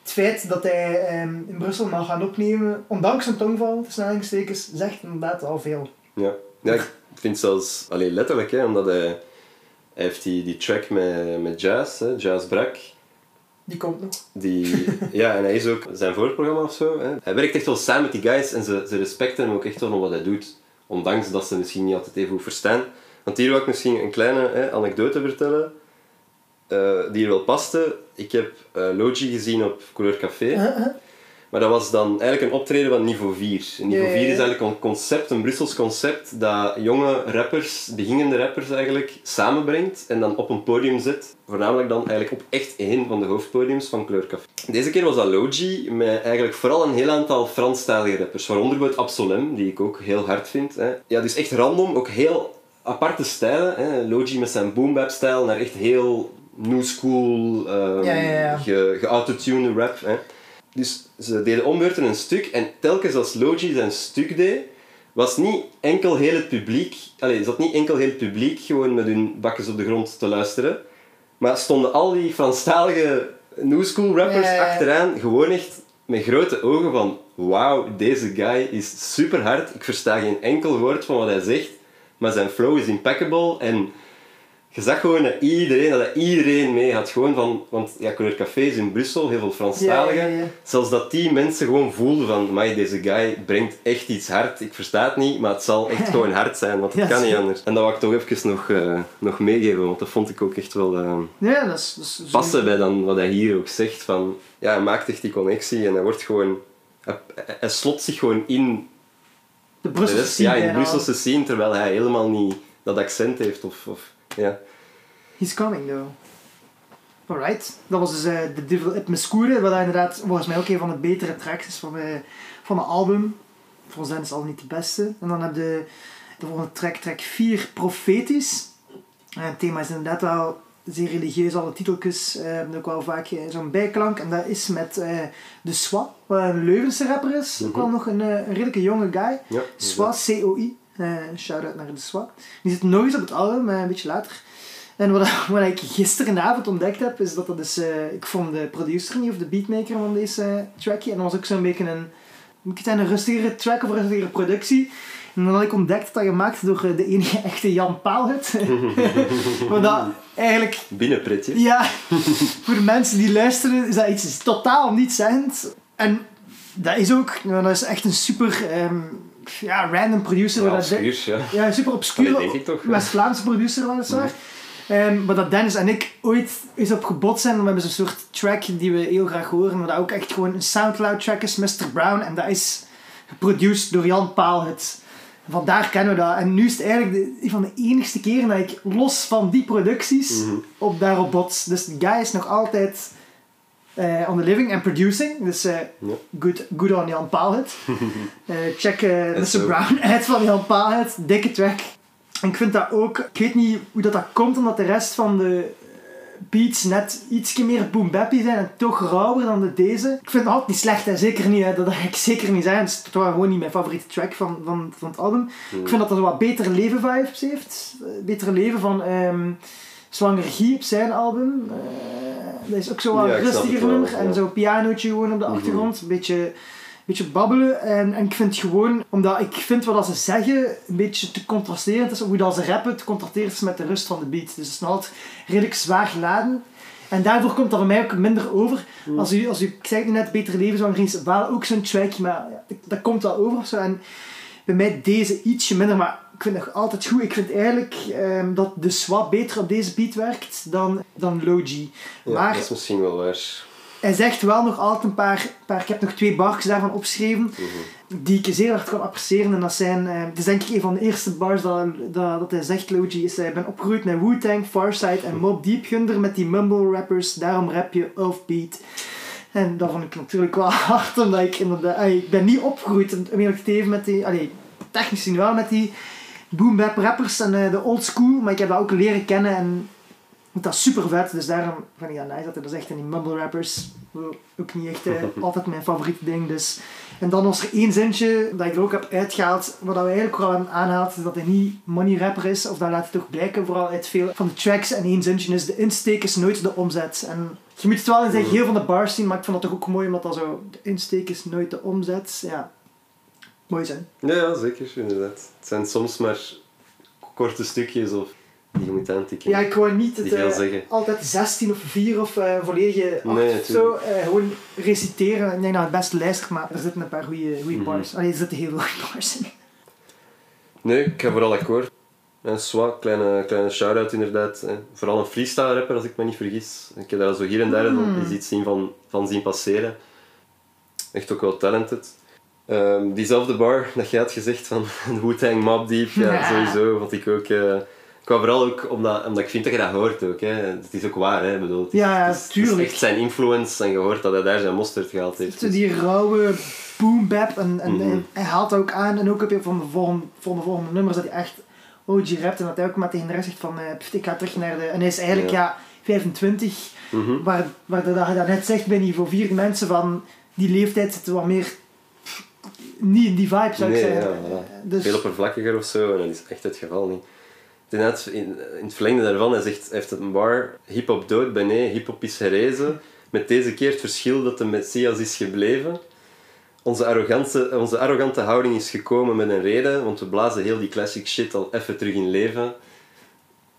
het feit dat hij ehm, in Brussel mag gaan opnemen, ondanks zijn tongval, tussen aanhalingstekens, zegt inderdaad wel veel. Ja, ja ik vind zelfs alleen letterlijk, hè, omdat hij, heeft die, die track met, met Jazz, Jazz Brak. Die komt nog. Die, ja, en hij is ook zijn voorprogramma of zo. Hè. Hij werkt echt wel samen met die guys en ze, ze respecten hem ook echt wel om wat hij doet. Ondanks dat ze misschien niet altijd even goed verstaan. Want hier wil ik misschien een kleine hè, anekdote vertellen. eh, die hier wel paste. Ik heb eh, Logi gezien op Couleur Café. Uh-huh. Maar dat was dan eigenlijk een optreden van niveau 4. En niveau Ja, ja, 4 is eigenlijk een concept, een Brussels concept, dat jonge rappers, beginnende rappers eigenlijk, samenbrengt en dan op een podium zet. Voornamelijk dan eigenlijk op echt één van de hoofdpodiums van Kleurcafé. Deze keer was dat Logi, met eigenlijk vooral een heel aantal Franstalige rappers, waaronder bijvoorbeeld Absolem, die ik ook heel hard vind. Hè. Ja, dus echt random, ook heel aparte stijlen. Hè. Logi met zijn boom stijl naar echt heel new school, ehm Ja, ja, ja. ge- geautotuned rap. Hè. Dus ze deden ombeurten een stuk en telkens als Logi zijn stuk deed, was niet enkel heel het publiek, allez, zat niet enkel heel het publiek gewoon met hun bakkes op de grond te luisteren, maar stonden al die Franstalige new school rappers Ja, ja, ja. achteraan gewoon echt met grote ogen van wauw, deze guy is super hard, ik versta geen enkel woord van wat hij zegt, maar zijn flow is impeccable en je zag gewoon dat iedereen, dat iedereen mee had. Gewoon van, want ja, Couleur Café is in Brussel, heel veel Franstaligen. Ja, ja, ja. Zelfs dat die mensen gewoon voelden van, "Amai, deze guy brengt echt iets hard. Ik versta het niet, maar het zal echt gewoon hard zijn, want het kan niet anders. En dat wou ik toch even nog, eh, nog meegeven, want dat vond ik ook echt wel eh, Ja, dat is, dat is zo- passen bij dan wat hij hier ook zegt. Van, ja, hij maakt echt die connectie en hij wordt gewoon... Hij, hij- slot zich gewoon in de Brusselse rest, ja, scene in de. Brusselse scene, terwijl hij helemaal niet dat accent heeft. Of, of, ja. He's coming though. Alright. Dat was dus eh The Devil It Mescoure, wat inderdaad volgens mij ook een van de betere tracks is van, eh, van het album. Volgens hen is het al niet de beste. En dan heb je de volgende track, track 4, Profetisch. En het thema is inderdaad wel zeer religieus, alle titeltjes eh, hebben ook wel vaak eh, zo'n bijklank. En dat is met eh, De Swa, wat een Leuvense rapper is. Ook wel nog een, eh, een redelijke jonge guy. Ja, Swa, C-O-I. Eh Shout-out naar de Swa. Die zit nog eens op het album, eh, een beetje later. En wat, wat ik gisterenavond ontdekt heb, is dat dat dus... eh, ik vond de producer niet, of de beatmaker van deze trackje. En dat was ook zo'n beetje een... Moet ik het een rustigere track of een rustigere productie. En dan had ik ontdekt dat dat gemaakt door de enige echte Jan Paalhut. maar dat eigenlijk... Binnenpretje. Ja, voor de mensen die luisteren is dat iets totaal niet zeggend. En dat is ook... nou, dat is echt een super... ehm, ja, random producer. Ja, dat- obscuur, ja. super obscure ja. West-Vlaamse producer weliswaar. Ehm maar dat Dennis en ik ooit eens op gebot zijn. We hebben zo'n soort track die we heel graag horen. Maar dat ook echt gewoon een Soundcloud track is, Mr. Brown. En dat is geproduceerd door Jan Paalhut. Vandaar kennen we dat. En nu is het eigenlijk de, een van de enigste keren dat ik los van die producties Mhm. op daarop bots. Dus de guy is nog altijd eh, on the living and producing. Dus Ja. good, good on Jan Paalhut. Eh, check En Mr. Brown uit van Jan Paalhut. Dikke track. En ik vind dat ook... Ik weet niet hoe dat, dat komt, omdat de rest van de beats net ietsje meer boom zijn en toch rauwer dan de deze. Ik vind het altijd niet slecht, hè. zeker niet. Hè. Dat ga ik zeker niet zijn. Het is gewoon niet mijn favoriete track van, van, van het album. Ik vind dat het wat betere leven vibes heeft. Betere leven van ehm Zwanger op zijn album. Eh, dat is ook zo wel Ja, rustiger het wel, nummer. En zo'n pianootje gewoon op de Mhm. achtergrond. Een beetje beetje babbelen. En, en ik vind gewoon, omdat ik vind wat ze zeggen een beetje te contrasterend is. Hoe dat ze rappen, te contrasterend is met de rust van de beat. Dus het is nog altijd redelijk zwaar geladen. En daarvoor komt dat voor mij ook minder over. Als u, als u ik zei het net, Beter Leven zou is wel ook zo'n track, maar ja, dat, dat komt wel over of zo. En bij mij deze ietsje minder, maar ik vind het nog altijd goed. Ik vind eigenlijk ehm, dat de swap beter op deze beat werkt dan, dan Logi. Ja, maar dat is misschien wel waar. hij zegt wel nog altijd een paar, paar ik heb nog twee bars daarvan opgeschreven, Mhm. die ik zeer hard kan appreciëren. En dat zijn, eh, het is denk ik een van de eerste bars dat, dat, dat hij zegt, Logi, is ik ben opgegroeid met Wu-Tang, Farsight en Mob Deep Gunder met die mumble rappers, daarom rap je offbeat. En dat vond ik natuurlijk wel hard, omdat ik inderdaad, allee, ik ben niet opgegroeid, om eerlijk te even, met die, allee, technisch gezien wel met die boom bap rappers en eh, de old school, maar ik heb dat ook leren kennen en dat is super vet, dus daarom vind ik dat nice dat hij dat zegt. En die mumble rappers, ook niet echt eh, altijd mijn favoriete ding. Dus. En dan was er één zintje dat ik er ook heb uitgehaald, wat we eigenlijk vooral aan aanhaalt, is dat hij niet money rapper is, of dat laat hij toch blijken, vooral uit veel van de tracks. En één zintje is, de insteek is nooit de omzet. En je moet het wel in zijn geheel van de bars zien, maar ik vond dat toch ook mooi, omdat dat zo, de insteek is nooit de omzet. Ja, mooi zijn. Ja, ja, zeker, inderdaad. Het zijn soms maar korte stukjes of die je moet aantikken. Ja, ik wou niet het, eh, altijd 16 of 4 of eh volledige 8 Nee, of zo. eh, gewoon reciteren. Ik denk dat het best luistert, maar er zitten een paar goede Mhm. bars. Allee, er zitten heel veel goede bars in. Nee, ik ga vooral akkoord. En Swa, kleine, kleine shout-out inderdaad. Eh, Vooral een freestyle rapper, als ik me niet vergis. Ik heb daar zo hier en daar Mm. eens iets zien van, van zien passeren. Echt ook wel talented. Ehm, diezelfde bar dat jij had gezegd van Wu-Tang Mob Deep, ja, Ja. sowieso vond ik ook... eh ik wou vooral ook omdat, omdat ik vind dat je dat hoort ook. Hè. Het is ook waar, hè. Bedoel, het is, Ja, ja, het is- het is tuurlijk. echt zijn influence en je hoort dat hij daar zijn mosterd gehaald heeft. Dus- die rauwe boom bap. En, en, Mhm. hij haalt dat ook aan. En ook op van de volgende, volgende nummers dat hij echt OG rapt. En dat hij ook maar tegen de rest zegt van eh, pff, ik ga terug naar de... En hij is eigenlijk ja, Ja. 25. Mhm. Waar, waar dat je dat net zegt bij die voor vier mensen van die leeftijd zitten wat meer... Niet in die vibe zou ik Nee, zeggen. ja. Dus, Veel oppervlakkiger of zo, en dat is echt het geval niet. In, in het verlengde daarvan, hij zegt, heeft een bar, hip-hop dood, ben nee, hip-hop is herrezen. Met deze keer het verschil dat de Messias is gebleven. Onze arrogante, onze arrogante houding is gekomen met een reden, want we blazen heel die classic shit al even terug in leven.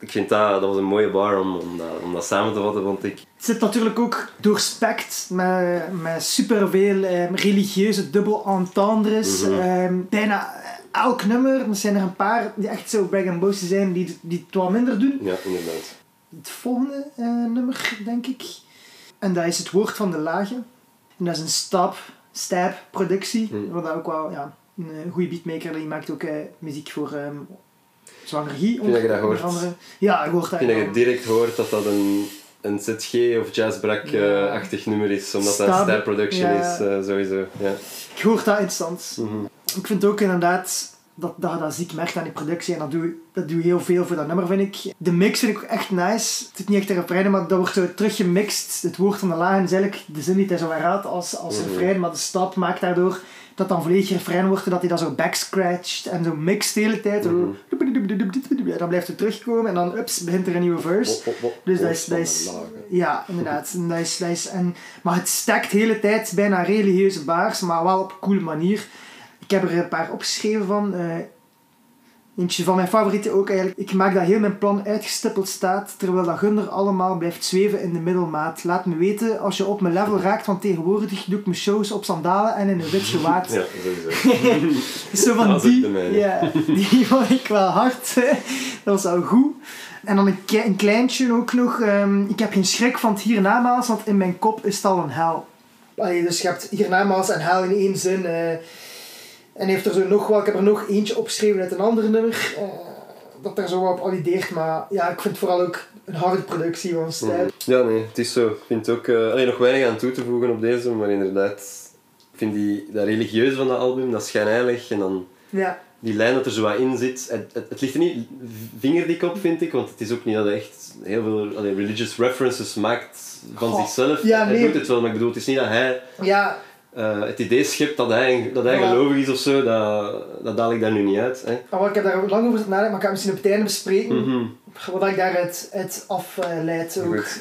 Ik vind dat, dat was een mooie bar om, om, dat, om dat samen te vatten, vond ik. Het zit natuurlijk ook doorspekt met, met superveel ehm, religieuze double entendres. Mhm. Ehm, bijna elk nummer, er zijn er een paar die echt zo brag and boasty zijn, die, die het wat minder doen. Ja, inderdaad. Het volgende eh, nummer, denk ik. En dat is het woord van de lage. En dat is een stap, stab productie. Mhm. Wat ook wel, ja, een eh, goede beatmaker. Die maakt ook eh, muziek voor ehm zwangergie. vind dat je dat onder hoort. andere. Ja, ik hoor dat. Ik dat je direct hoort dat dat een, een ZG of jazzbrak-achtig nummer is, omdat dat een style production ja. is, eh, sowieso. Ja. Ik hoor dat instant. Mhm. Ik vind ook inderdaad dat, dat je dat ziek merkt aan die productie. En dat doe, dat doe je heel veel voor dat nummer, vind ik. De mix vind ik ook echt nice. Het is niet echt een refrein, maar dat wordt zo teruggemixt. Het woord van de lagen is eigenlijk de zin die hij zo herhaalt als, als refrein. Maar de stap maakt daardoor dat dan volledig refrein wordt. en Dat hij dat zo backscratcht en zo mixt de hele tijd. Mhm. Dan blijft het terugkomen en dan ups, begint er een nieuwe verse. Dus dat is, dat is, ja, inderdaad. En dat is, dat is, en, maar het stekt de hele tijd bijna religieuze baars, maar wel op een coole manier. Ik heb er een paar opgeschreven van. eh, eentje van mijn favorieten ook eigenlijk. Ik maak dat heel mijn plan uitgestippeld staat, terwijl dat Gunder allemaal blijft zweven in de middelmaat. Laat me weten als je op mijn level raakt, want tegenwoordig doe ik mijn shows op sandalen en in een wit gewaad. Ja, sowieso. Zo van Dat is ook die, de mijne. ja, die vond ik wel hard. Dat was wel goed. En dan een, een kleintje ook nog. ehm, ik heb geen schrik van het hiernamaals, want in mijn kop is het al een hel. Allee, dus je hebt hiernamaals en hel in één zin. eh, en heeft er zo nog wel, ik heb er nog eentje opgeschreven uit een ander nummer. eh, dat daar zo wat op alludeert. Maar ja, ik vind vooral ook een harde productie van Stijl. Ja, nee, het is zo. Ik vind ook eh, alleen nog weinig aan toe te voegen op deze, maar inderdaad, ik vind die, dat religieuze van dat album, dat schijnheilig en dan Ja. die lijn dat er zo wat in zit. Het, het, het ligt er niet vingerdik op, vind ik, want het is ook niet dat hij echt heel veel allee, religious references maakt van Goh, zichzelf. ja, Hij nee. doet het wel, maar ik bedoel, het is niet dat hij Ja, eh, het idee schept dat hij, dat hij Ja. gelovig is of zo, dat, dat daal ik daar nu niet uit. Hè. maar ik heb daar lang over nadenken, maar ik ga het misschien op het einde bespreken. Mhm. Wat ik daaruit uit afleid ook. Goed.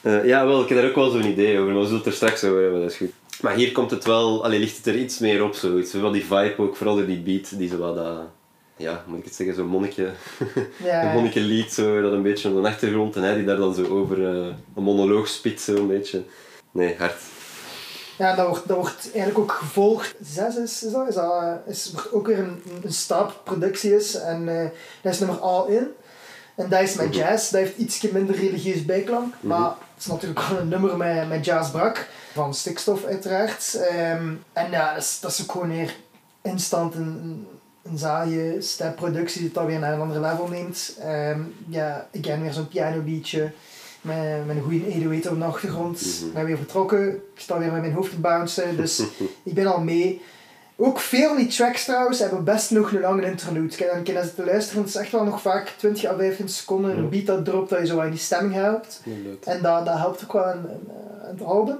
Eh, ja, wel, ik heb daar ook wel zo'n idee over, maar we zullen het er straks over hebben, dat is goed. Maar hier komt het wel, allee, ligt het er iets meer op, zoiets. Wel die vibe ook, vooral door die beat, die zo wat dat, ja, moet ik het zeggen, zo'n monnikje, Ja. een monnikje lied, zo, dat een beetje op de achtergrond, en hij die daar dan zo over een monoloog spit, zo een beetje. Nee, hard. Ja, dat wordt, dat wordt eigenlijk ook gevolgd. Zes is, is dat? Is dat ook weer een, een stapproductie is. En eh, dat is nummer All In. En dat is met jazz. Dat heeft iets minder religieus bijklank. Maar het is natuurlijk wel een nummer met, met jazzbrak. Van stikstof uiteraard. Ehm, en ja, dat is, dat is ook gewoon weer instant een, een, saaie stepproductie die het dan weer naar een ander level neemt. Ehm, ja, again weer zo'n piano beatje. Met, met een goede 808 op de achtergrond. Mhm. Ik ben weer vertrokken. Ik sta weer met mijn hoofd te bouncen. Dus ik ben al mee. Ook veel van die tracks trouwens hebben best nog een lange interlude. Kijk, dan kan je zitten luisteren. Het is echt wel nog vaak 20 à 25 seconden. Een Ja. beat dat dropt dat je zo in die stemming helpt. En dat, dat helpt ook wel aan, aan het album.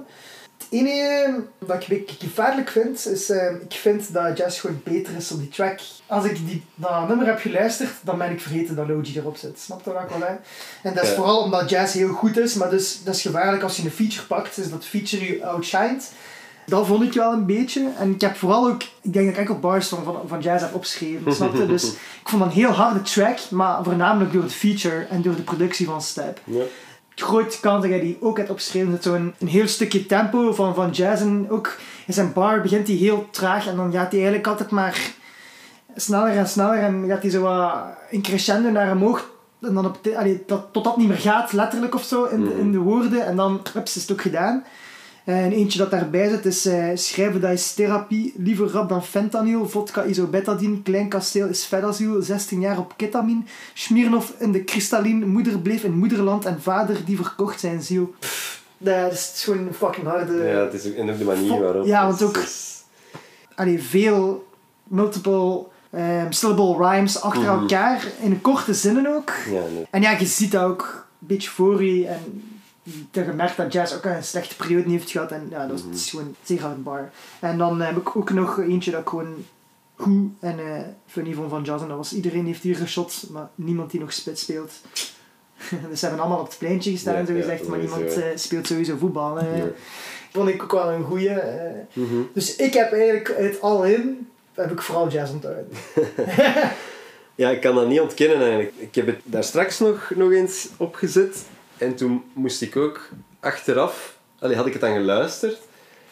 Het enige wat ik een beetje gevaarlijk vind, is eh, ik vind dat Jazz gewoon beter is op die track. Als ik die, dat nummer heb geluisterd, dan ben ik vergeten dat Logie erop zit. Snap je dat wel? Hè? En dat is Ja. vooral omdat Jazz heel goed is, maar dus, dat is gevaarlijk als je een feature pakt, is dat feature je outshined. Dat vond ik wel een beetje. En ik heb vooral ook, ik denk dat ik enkel bars van, van, van Jazz heb opgeschreven, snap je? Dus ik vond dat een heel harde track, maar voornamelijk door het feature en door de productie van Step Ja. Grote kans dat jij die ook hebt opgeschreven. Dat zo'n een heel stukje tempo van, van jazz. En ook in zijn bar begint hij heel traag. En dan gaat hij eigenlijk altijd maar sneller en sneller. En gaat hij zo wat in crescendo naar omhoog. En dan op de, allee, dat, tot dat niet meer gaat, letterlijk of zo, in, de, in de woorden. En dan ups, is het ook gedaan. En eentje dat daarbij zit is eh, schrijven dat is therapie, liever rap dan fentanyl, vodka isobetadine, klein kasteel is vedasiel, 16 jaar op ketamine, Smirnov in de kristallin, moeder bleef in moederland en vader die verkocht zijn ziel. Pff, dat is gewoon een fucking harde... Ja, het is ook, en ook de manier waarop. Ja, want ook- is- Allee, veel multiple ehm, syllable rhymes achter Mhm. elkaar, in korte zinnen ook. Ja, nee. En ja, je ziet dat ook een beetje voor je. En dat je merkt dat Jazz ook een slechte periode heeft gehad. En ja, dat is, het is gewoon zeer hard bar. En dan heb ik ook nog eentje dat ik gewoon goed en eh funny vond van Jazz. En dat was iedereen heeft hier geshot, maar niemand die nog spits speelt. dus ze hebben allemaal op het pleintje gestaan en zo gezegd, maar niemand eh, speelt sowieso voetbal. eh. Ja. Vond ik ook wel een goeie. eh. Mhm. Dus ik heb eigenlijk uit al in, heb ik vooral Jazz onthouden. Ja, ik kan dat niet ontkennen eigenlijk. Ik heb het daar straks nog, nog eens opgezet. En toen moest ik ook achteraf... Allee, had ik het dan geluisterd.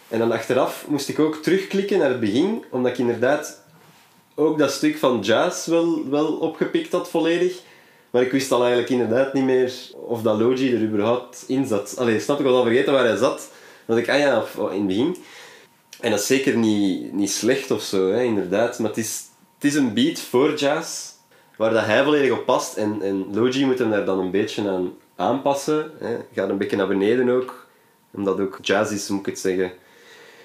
En dan achteraf moest ik ook terugklikken naar het begin. Omdat ik inderdaad ook dat stuk van jazz wel, wel opgepikt had volledig. Maar ik wist al eigenlijk inderdaad niet meer of dat Logi er überhaupt in zat. Allee, snap ik al vergeten waar hij zat. Dacht ik, ah ja, of- oh, in het begin. En dat is zeker niet, niet slecht of zo, hè, inderdaad. Maar het is, het is een beat voor jazz, waar dat hij volledig op past. En, en Logi moet hem daar dan een beetje aan aanpassen. Hè. Gaat een beetje naar beneden ook. Omdat ook jazz is, moet ik het zeggen.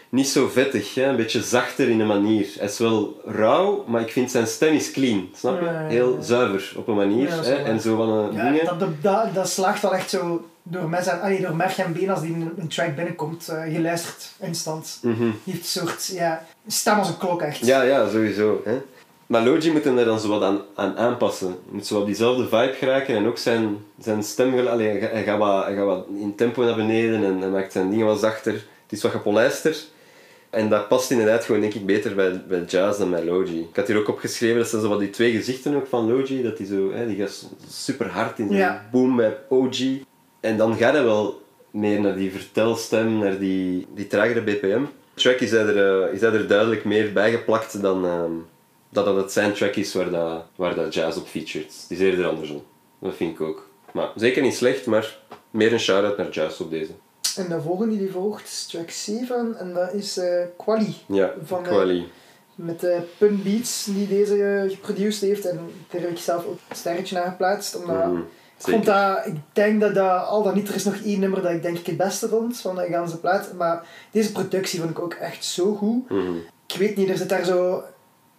Niet zo vettig, hè. een beetje zachter in een manier. Hij is wel rauw, maar ik vind zijn stem is clean. Snap je? Ja, ja, ja. Heel zuiver op een manier. Ja, zo hè. En zo van een Ja, dingen. dat, dat, dat, dat slaagt wel echt zo door, mes en, allee, door merg en been als die in een track binnenkomt. eh je luistert instant. Mhm. Die heeft een soort ja, stem als een klok echt. Ja, ja, sowieso. Hè. Maar Logi moet hem daar dan zo wat aan, aan aanpassen. Hij moet zo op diezelfde vibe geraken en ook zijn, zijn stem... Allee, hij, ga- hij, gaat wat, hij gaat wat in tempo naar beneden en hij maakt zijn dingen wat zachter. Het is wat gepolijster. En dat past inderdaad gewoon, denk ik, beter bij, bij jazz dan bij Logi. Ik had hier ook opgeschreven, dat zijn zo wat die twee gezichten ook van Logi. Dat die zo... Hè, die gaat super hard in zijn Ja. boom bij OG. En dan gaat hij wel meer naar die vertelstem, naar die, die tragere BPM. Track is hij er, eh, is hij er duidelijk meer bijgeplakt dan ehm, dat dat het zijn track is waar, dat, waar dat jazz op featured. Het is eerder andersom. Dat vind ik ook. Maar zeker niet slecht, maar meer een shout-out naar jazz op deze. En de volgende die volgt is track 7 en dat is eh Quali. Ja, Van, eh, Quali. Met de Pun Beats die deze eh, geproduceerd heeft. En daar heb ik zelf ook een sterretje naar geplaatst. Omdat Mhm, ik, vond dat, ik denk dat, dat al dan niet, er is nog één nummer dat ik denk ik het beste vond van de ganse plaat. Maar deze productie vond ik ook echt zo goed. Mhm. Ik weet niet, er zit daar zo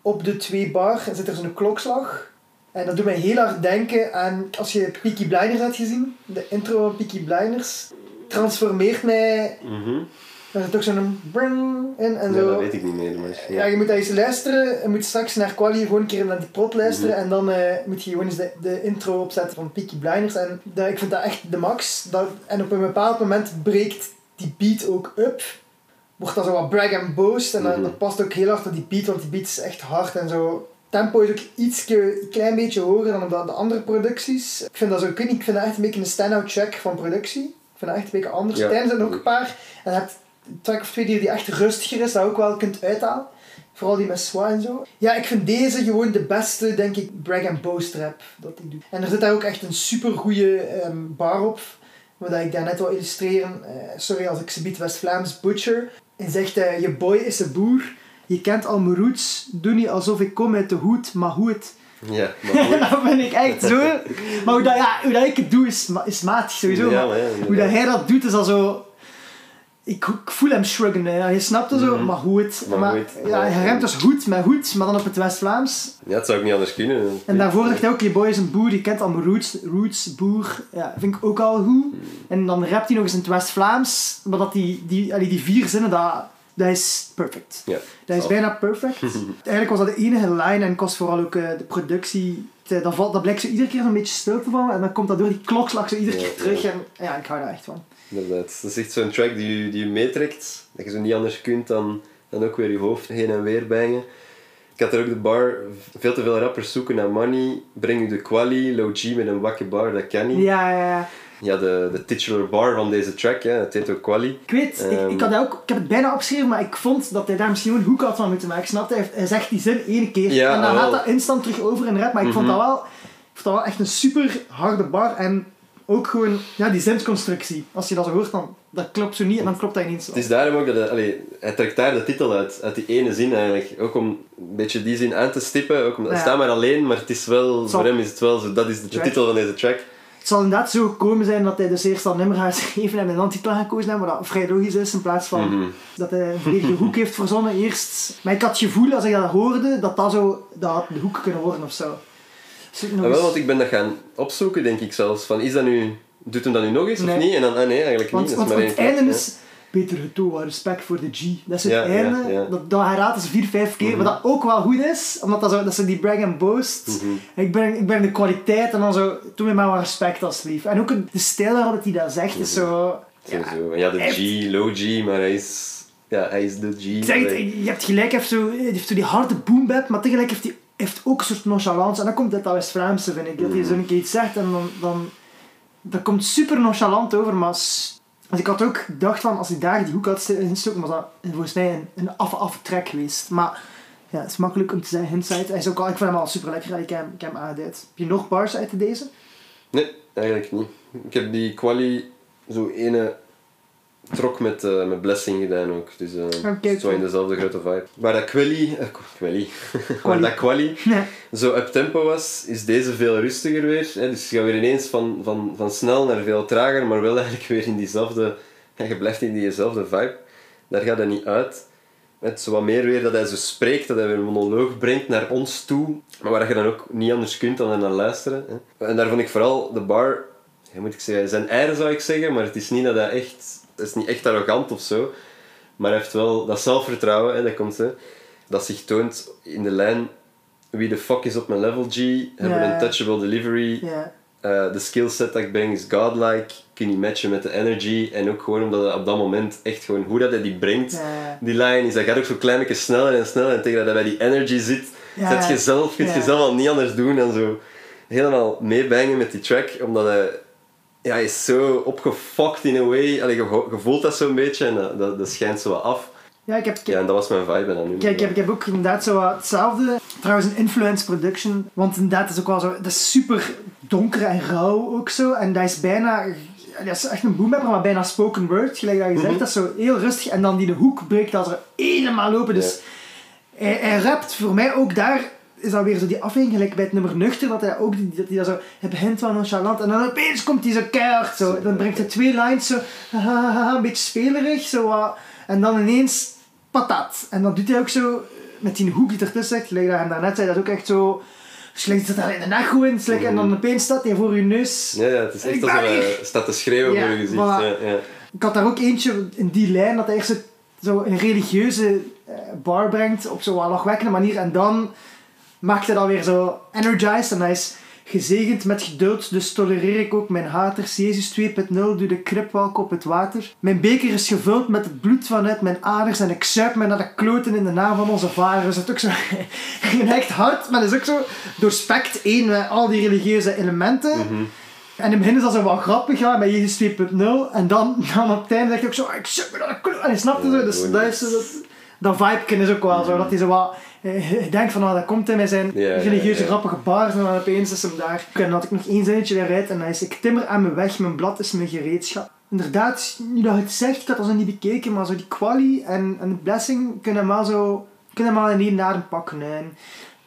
op de twee bar zit er zo'n klokslag. En dat doet mij heel hard denken aan, als je Peaky Blinders had gezien, de intro van Peaky Blinders, transformeert mij, Mhm. er zit ook zo'n bring in en Nee, zo. dat weet ik niet meer. Maar, Ja, je moet dat eens luisteren. Je moet straks naar Quali gewoon een keer naar die plot luisteren. Mhm. En dan eh, moet je gewoon eens de, de intro opzetten van Peaky Blinders. En dat, ik vind dat echt de max. Dat, en op een bepaald moment breekt die beat ook up. Wordt dat zo wat brag and boast. En dat, Mhm. dat past ook heel hard op die beat, want die beat is echt hard en zo. Tempo is ook iets een klein beetje hoger dan op de, de andere producties. Ik vind dat zo, ik weet niet, ik vind dat echt een beetje een stand-out track van productie. Ik vind dat echt een beetje anders. Ja. Tijdens zijn ook een paar. En je hebt een track of twee die, die echt rustiger is, dat je ook wel kunt uithalen. Vooral die met Swa en zo. Ja, ik vind deze gewoon de beste, denk ik, brag and boast rap dat hij doet. En er zit daar ook echt een super goede bar op. Wat ik daarnet wil illustreren. Eh, sorry als ik ze bied West-Vlaams butcher. En zegt, eh, je boy is een boer. Je kent al mijn roots. Doe niet alsof ik kom uit de hoed, maar hoe het. Ja, maar dat vind ik echt zo. Maar hoe, dat, ja, hoe dat ik het doe is, is matig sowieso. Ja, maar maar ja, hoe dat hij dat doet is al zo. Ik, ik voel hem shruggen. Hè. Je snapt het zo, Mhm. maar hoe het. Maar Maar, ja, hij remt dus goed met goed, maar dan op het West-Vlaams. Ja, het zou ook niet anders kunnen. En daarvoor zegt hij ook, je boy is een boer, je kent al mijn roots, roots, boer. Ja, vind ik ook al goed. En dan rapt hij nog eens in het West-Vlaams, maar dat die, die, allee, die vier zinnen, dat, dat is perfect. Ja. Dat is bijna perfect. Eigenlijk was dat de enige line en kost vooral ook eh, de productie. Dat, valt, dat blijkt zo iedere keer een beetje stil te vallen en dan komt dat door die klokslag zo iedere keer terug. En ja, ik hou daar echt van. Inderdaad. Dat is echt zo'n track die je, die je meetrekt. Dat je zo niet anders kunt dan, dan ook weer je hoofd heen en weer bangen. Ik had er ook de bar, veel te veel rappers zoeken naar money. Breng u de quali, low G met een wakke bar, dat kan niet. Ja, ja, ja. Ja, de, de titular bar van deze track, hè, het heet ook quali. Ik weet, ik, Ehm. ik, had ook, ik heb het bijna opgeschreven, maar ik vond dat hij daar misschien wel een hoek had van moeten maken. Snap? Hij, hij zegt die zin één keer Ja, en dan gaat dat instant terug over in rap. Maar ik vond Mhm. dat wel, ik vond dat wel echt een super harde bar. En ook gewoon, ja, die zinsconstructie. Als je dat zo hoort, dan dat klopt zo niet en dan klopt dat ineens. Het is daarom ook dat hij, allee, hij trekt daar de titel uit, uit die ene zin eigenlijk. Ook om een beetje die zin aan te stippen. Ook om, hij Ja. staat maar alleen, maar het is wel, Zal- voor hem is het wel zo, dat is de, de titel van deze track. Het zal inderdaad zo gekomen zijn dat hij dus eerst dat nummer gaat schrijven en een dan-titel gaat gekozen hebben, wat dat vrij logisch is in plaats van Mhm. dat hij een volledige hoek heeft verzonnen eerst. Maar ik had het gevoel, als ik dat hoorde, dat dat zo, dat had de hoek kunnen worden of zo. Nog Ah, wel, want ik ben dat gaan opzoeken, denk ik zelfs. Van, is dat nu, doet hem dat nu nog eens Nee. of niet? En dan, ah, nee, eigenlijk Want, niet. want, is want maar het einde is Peter Getoa, respect voor de G. Dat is het Ja, ja, einde. ja. Dat, dat herhaalt ze vier, vijf keer. Mhm. Wat dat ook wel goed is, omdat dat, zo, dat ze die brag and boast. Mhm. Ik, ben, ik ben de kwaliteit en dan zo, doe me maar wat respect alsjeblieft. En ook de stijl waarop hij dat zegt is zo... hè. Ja, Sowieso. En ja, de. G, low G, maar hij is, ja, hij is de G. zeg je hebt gelijk, hij heeft zo, hij heeft zo die harde boom bap, maar tegelijk heeft hij heeft ook een soort nonchalance. En dan komt dit al West-Vlaamse, vind ik. Dat hij zo'n keer iets zegt en dan, dan... Dat komt super nonchalant over, maar... Dus ik had ook gedacht van, als hij daar die hoek had ingestoken, was dat volgens mij een, een affe affe track geweest. Maar ja, het is makkelijk om te zeggen, Hindsight. Hij is ook al, ik vind hem al super lekker, ik heb, hem- ik heb hem aangeduid. Heb je nog bars uit deze? Nee, eigenlijk niet. Ik heb die quali zo ene trok met, eh, met Blessing gedaan ook. Dus eh, Oké, zo in dezelfde grote vibe. Waar dat quali... eh, quali. Waar dat quali Nee. zo up tempo was, is deze veel rustiger weer. Hè? Dus je gaat weer ineens van, van, van snel naar veel trager, maar wel eigenlijk weer in diezelfde... Ja, je blijft in diezelfde vibe. Daar gaat het niet uit. Het zo wat meer weer dat hij zo spreekt, dat hij weer een monoloog brengt naar ons toe. Maar waar je dan ook niet anders kunt dan naar luisteren. Hè? En daar vond ik vooral de bar... Ja, moet ik zeggen, zijn eigen zou ik zeggen, maar het is niet dat hij echt... Is niet echt arrogant of zo. Maar hij heeft wel dat zelfvertrouwen, hè, dat komt hè, dat zich toont in de lijn wie de fuck is op mijn level G, hebben een touchable delivery, eh, de skillset dat ik breng is godlike, kun je matchen met de energy en ook gewoon omdat hij op dat moment echt gewoon hoe dat hij die brengt, Ja. die line, is dat gaat ook zo klein beetje sneller en sneller en tegen dat hij bij die energy zit, Ja. zet je zelf, kun je Ja. zelf al niet anders doen dan zo helemaal meebangen met die track, omdat hij ja, hij is zo opgefokt in a way. Allee, je, vo- je voelt dat zo'n beetje en dat, dat, dat schijnt zo wat af. Ja, ik heb, Ja, en dat was mijn vibe dan nu. Kijk, ik heb, ik heb ook inderdaad zo wat hetzelfde. Trouwens, een influence production. Want inderdaad, dat is ook wel zo. Dat is super donker en rauw ook zo. En dat is bijna. Dat is echt een boombapper, maar bijna spoken word. Gelijk dat je zegt, Mhm. dat is zo heel rustig. En dan die de hoek breekt dat er helemaal open. Dus hij, hij rapt voor mij ook daar. Is dat weer zo die afweging, gelijk bij het nummer nuchter, dat hij ook die, dat hij dat zo, hij begint wel nonchalant en dan opeens komt hij zo keihard zo. Dan brengt hij twee lines zo, een beetje spelerig, zo. En dan ineens patat. En dan doet hij ook zo, met die hoek die ertussen zit, gelijk dat hij hem daarnet zei, dat is ook echt zo, slecht zit daar in de echo in, slecht, en dan opeens staat hij voor je neus. Ja, ja, het is echt ben hij staat te schreeuwen Ja, voor je gezicht. Ja, ja. Ik had daar ook eentje in die lijn, dat hij echt zo, zo een religieuze eh, bar brengt, op zo'n lachwekkende manier, en dan maakt hij dan weer zo energized, en hij is gezegend met geduld, dus tolereer ik ook mijn haters. Jezus 2.0, doe de kripwalk op het water. Mijn beker is gevuld met het bloed vanuit mijn aders, en ik zuip me naar de kloten in de naam van onze vader. Dus dat is ook zo, echt hard, maar dat is ook zo doorspekt, één, met al die religieuze elementen. En in het begin is dat zo wat grappig ja, met Jezus 2.0. En dan, dan op het einde zegt hij ook zo, ik zit me naar de. En hij snapt het zo. Dus dat is dat, dat vibe is ook wel zo. Dat hij zo wat, je denkt van, nou, dat komt hij met zijn religieuze grappige bars. En dan opeens is hem daar. En dan had ik nog één zinnetje weer uit. En hij is, ik timmer aan mijn weg, mijn blad is mijn gereedschap. Inderdaad, nu dat je het zegt, ik had dat zo niet bekeken. Maar zo die quali en, en de blessing kunnen hem wel zo, kunnen hem wel in één adem pakken. En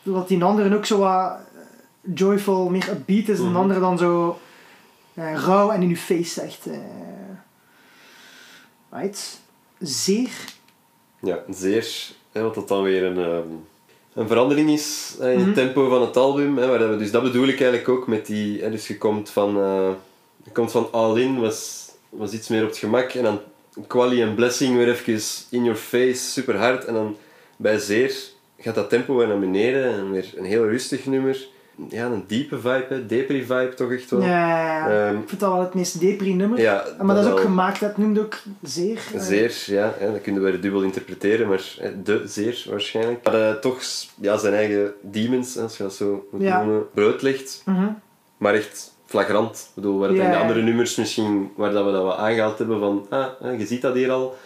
dat die andere ook zo wat eh, joyful, meer upbeat is. En de Mhm. andere dan zo eh, rauw en in je face zegt. eh right. Zeer. Ja, zeer. Hè, wat dat dan weer een, ehm, een verandering is hè, in het Mhm. tempo van het album. Hè, waar dat we, dus dat bedoel ik eigenlijk ook met die... Hè, dus je komt van, eh, je komt van All In, was, was iets meer op het gemak. En dan Quali en Blessing weer even in your face, super hard. En dan bij Zeer gaat dat tempo weer naar beneden. En weer een heel rustig nummer. Ja, een diepe vibe, hè. Depri-vibe toch echt wel. Ja, Ehm, ik vind dat wel het meest depri nummer. Ja, maar dat is ook wel. gemaakt, dat noemde ook zeer. eh, Zeer, ja, hè, dat kunnen we dubbel interpreteren, maar hè, de zeer waarschijnlijk. Maar eh, toch ja, zijn eigen demons, als je dat zo moet Ja. noemen, blootlicht. mhm. Maar echt flagrant. Ik bedoel, waar het in de andere nummers misschien, waar dat we dat wat aangehaald hebben van, ah, je ziet dat hier al.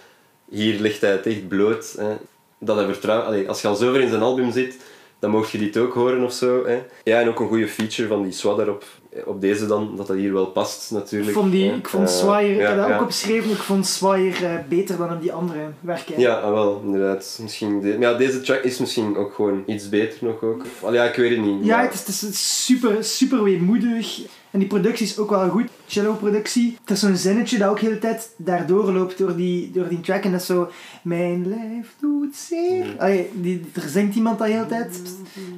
Hier ligt hij het echt bloot. Hè. Dat hij vertrouwt. Allee, als je al zo ver in zijn album zit, dan mocht je dit ook horen of zo. Hè. Ja, en ook een goede feature van die Swat daarop. Op deze dan, dat dat hier wel past natuurlijk. Ik vond, die, ik vond Eh, Swire, ik heb dat ja. ook opgeschreven, ik vond Swire eh, beter dan op die andere werken. Ja, ah, wel, inderdaad. Misschien de... ja, deze track is misschien ook gewoon iets beter nog ook. Allee, ja, ik weet het niet. Ja, maar- het is, het is super, super weemoedig. En die productie is ook wel goed. Cello-productie. Het is zo'n zinnetje dat ook de hele tijd daardoor loopt door die, door die track. En dat is zo... Mijn lijf doet zeer. Allee, die, er zingt iemand dat de hele tijd.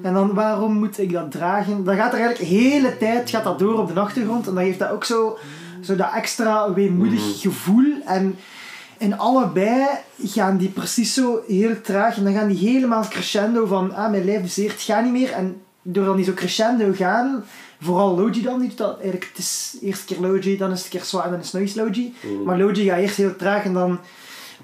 En dan, waarom moet ik dat dragen? Dan gaat er eigenlijk de hele tijd gaat dat door op de achtergrond. En dan geeft dat ook zo, zo dat extra weemoedig gevoel. En in allebei gaan die precies zo heel traag. En dan gaan die helemaal crescendo van... Ah, mijn lijf zeert, het gaat niet meer. En door dan die zo crescendo gaan... Vooral Logi dan, die doet dat eigenlijk... Het is de eerste keer Logi, dan is het een keer zwaar en dan is het nog eens Logi. Maar Logi gaat eerst heel traag en dan...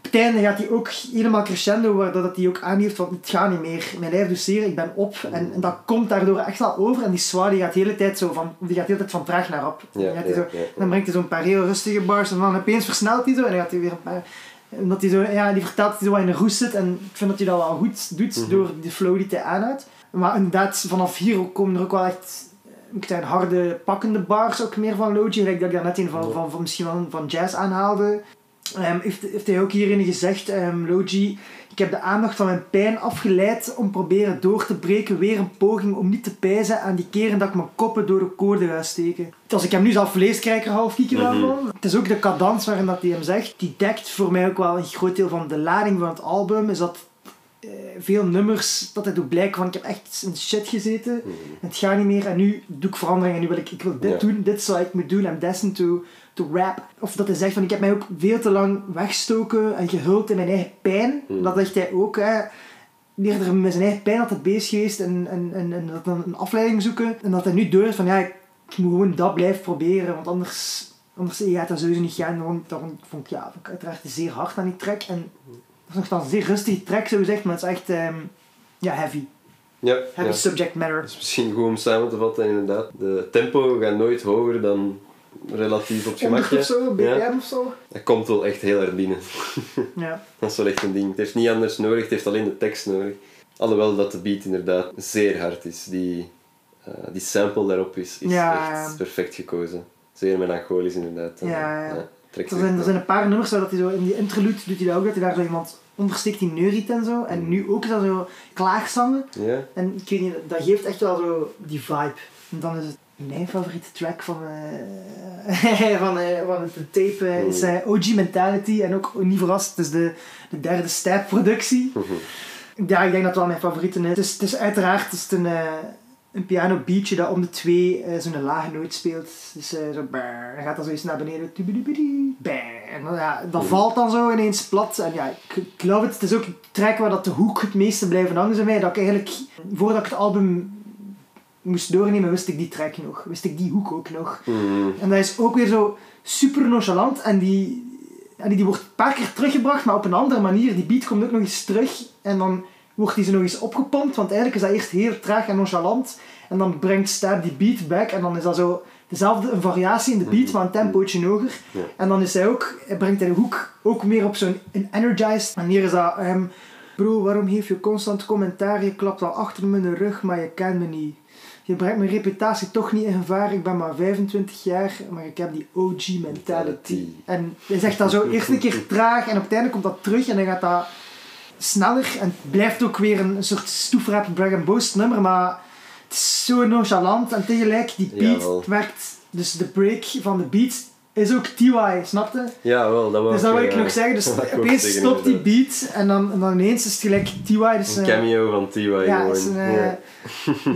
het einde gaat hij ook helemaal crescendo, waardoor dat hij ook aangeeft van het gaat niet meer. Mijn lijf doet zeer, ik ben op. En, en dat komt daardoor echt wel over. En die zwaar die gaat de hele tijd zo van, die gaat de hele tijd van traag naar op. Ja, ja, zo, ja, dan brengt hij zo'n paar heel rustige bars en dan opeens versnelt hij zo en dan gaat hij weer een paar... Omdat hij zo, ja, die vertelt dat hij zo in een roes zit en ik vind dat hij dat wel goed doet Mhm. door de flow die hij aanhoudt. Maar inderdaad, vanaf hier komen er ook wel echt ik zijn harde pakkende bars ook meer van Logi. Gelijk dat ik daar net een van, van, van, misschien van, van jazz aanhaalde. Ehm, heeft, heeft hij ook hierin gezegd, ehm, Logi, ik heb de aandacht van mijn pijn afgeleid om proberen door te breken. Weer een poging om niet te pijzen aan die keren dat ik mijn koppen door de koorden ga steken. Als ik hem nu zelf lees, krijg ik er half kieken Mhm. van. Het is ook de cadans waarin dat hij hem zegt. Die dekt voor mij ook wel een groot deel van de lading van het album. Is dat eh, veel nummers, dat het ook blijkt van ik heb echt in shit gezeten. Het gaat niet meer en nu doe ik verandering en nu wil ik, ik wil dit Ja. doen, dit zou ik moeten doen, I'm destined to, to rap. Of dat hij zegt van ik heb mij ook veel te lang weggestoken en gehuld in mijn eigen pijn. Hmm. Dat zegt hij ook, hè. Eerder met zijn eigen pijn altijd bezig geweest en, en, en, en dat dan een afleiding zoeken. En dat hij nu door is van ja, ik moet gewoon dat blijven proberen, want anders, anders gaat dat sowieso niet gaan. Daarom, daarom vond ik, ja, vond ik uiteraard zeer hard aan die track. En dat is nog dan een zeer rustige track, zo gezegd, maar het is echt ehm, ja, heavy. Ja, Heavy ja. subject matter. Dat is misschien goed om samen te vatten, inderdaad. De tempo gaat nooit hoger dan relatief op 100 gemakje. of zo, BPM Ja. of zo. Dat komt wel echt heel erg binnen. Ja. Dat is wel echt een ding. Het heeft niet anders nodig, het heeft alleen de tekst nodig. Alhoewel dat de beat inderdaad zeer hard is. Die, eh, die sample daarop is, is Ja. echt perfect gekozen. Zeer melancholisch inderdaad. En, Ja, ja. Er zijn, er zijn een paar nummers waar dat hij zo in die interlude doet hij dat ook, dat hij daar zo iemand ondersteekt die neuriet en zo. En nu ook is dat zo klaagzangen. Ja? En ik weet niet, dat geeft echt wel zo die vibe. En dan is het mijn favoriete track van, eh, van, eh, van het tape eh, is eh, OG Mentality. En ook niet verrast, het is de, de derde step productie. Ja, ik denk dat het wel mijn favoriete is. Het is, het is uiteraard het is een, eh, een piano beatje dat om de twee eh, zo'n lage noot speelt. Dus eh, zo brrr, dan gaat dan zo eens naar beneden. En dan, ja, dat valt dan zo ineens plat. En ja, ik, ik love het. Het is ook een track waar dat de hoek het meeste blijven hangen bij. Dat ik eigenlijk, voordat ik het album moest doornemen, wist ik die track nog. Wist ik die hoek ook nog. Mhm. En dat is ook weer zo super nonchalant. En die, en die, die wordt een paar keer teruggebracht, maar op een andere manier. Die beat komt ook nog eens terug. En dan wordt die zo nog eens opgepompt. Want eigenlijk is dat eerst heel traag en nonchalant. En dan brengt Stab die beat back. En dan is dat zo dezelfde een variatie in de beat, maar een tempootje hoger. Ja. En dan is hij ook, hij brengt hij de hoek ook meer op zo'n energized manier. Is dat, ehm, bro, waarom geef je constant commentaar? Je klapt al achter mijn rug, maar je kent me niet. Je brengt mijn reputatie toch niet in gevaar. Ik ben maar 25 jaar, maar ik heb die OG mentality. En hij zegt dat zo eerst een keer traag en op het einde komt dat terug en dan gaat dat sneller. En het blijft ook weer een, een soort stoefrap brag and boast nummer, maar het is zo nonchalant en tegelijk die beat Jawel. het werkt. Dus de break van de beat is ook TY, snapte? Ja, wel, dat wou Dus dat wil ik eh, nog zeggen. Dus opeens stopt die beat en dan, en dan ineens is het gelijk TY. Dus, Een eh, cameo van T.Y. ja, is een eh, Ja.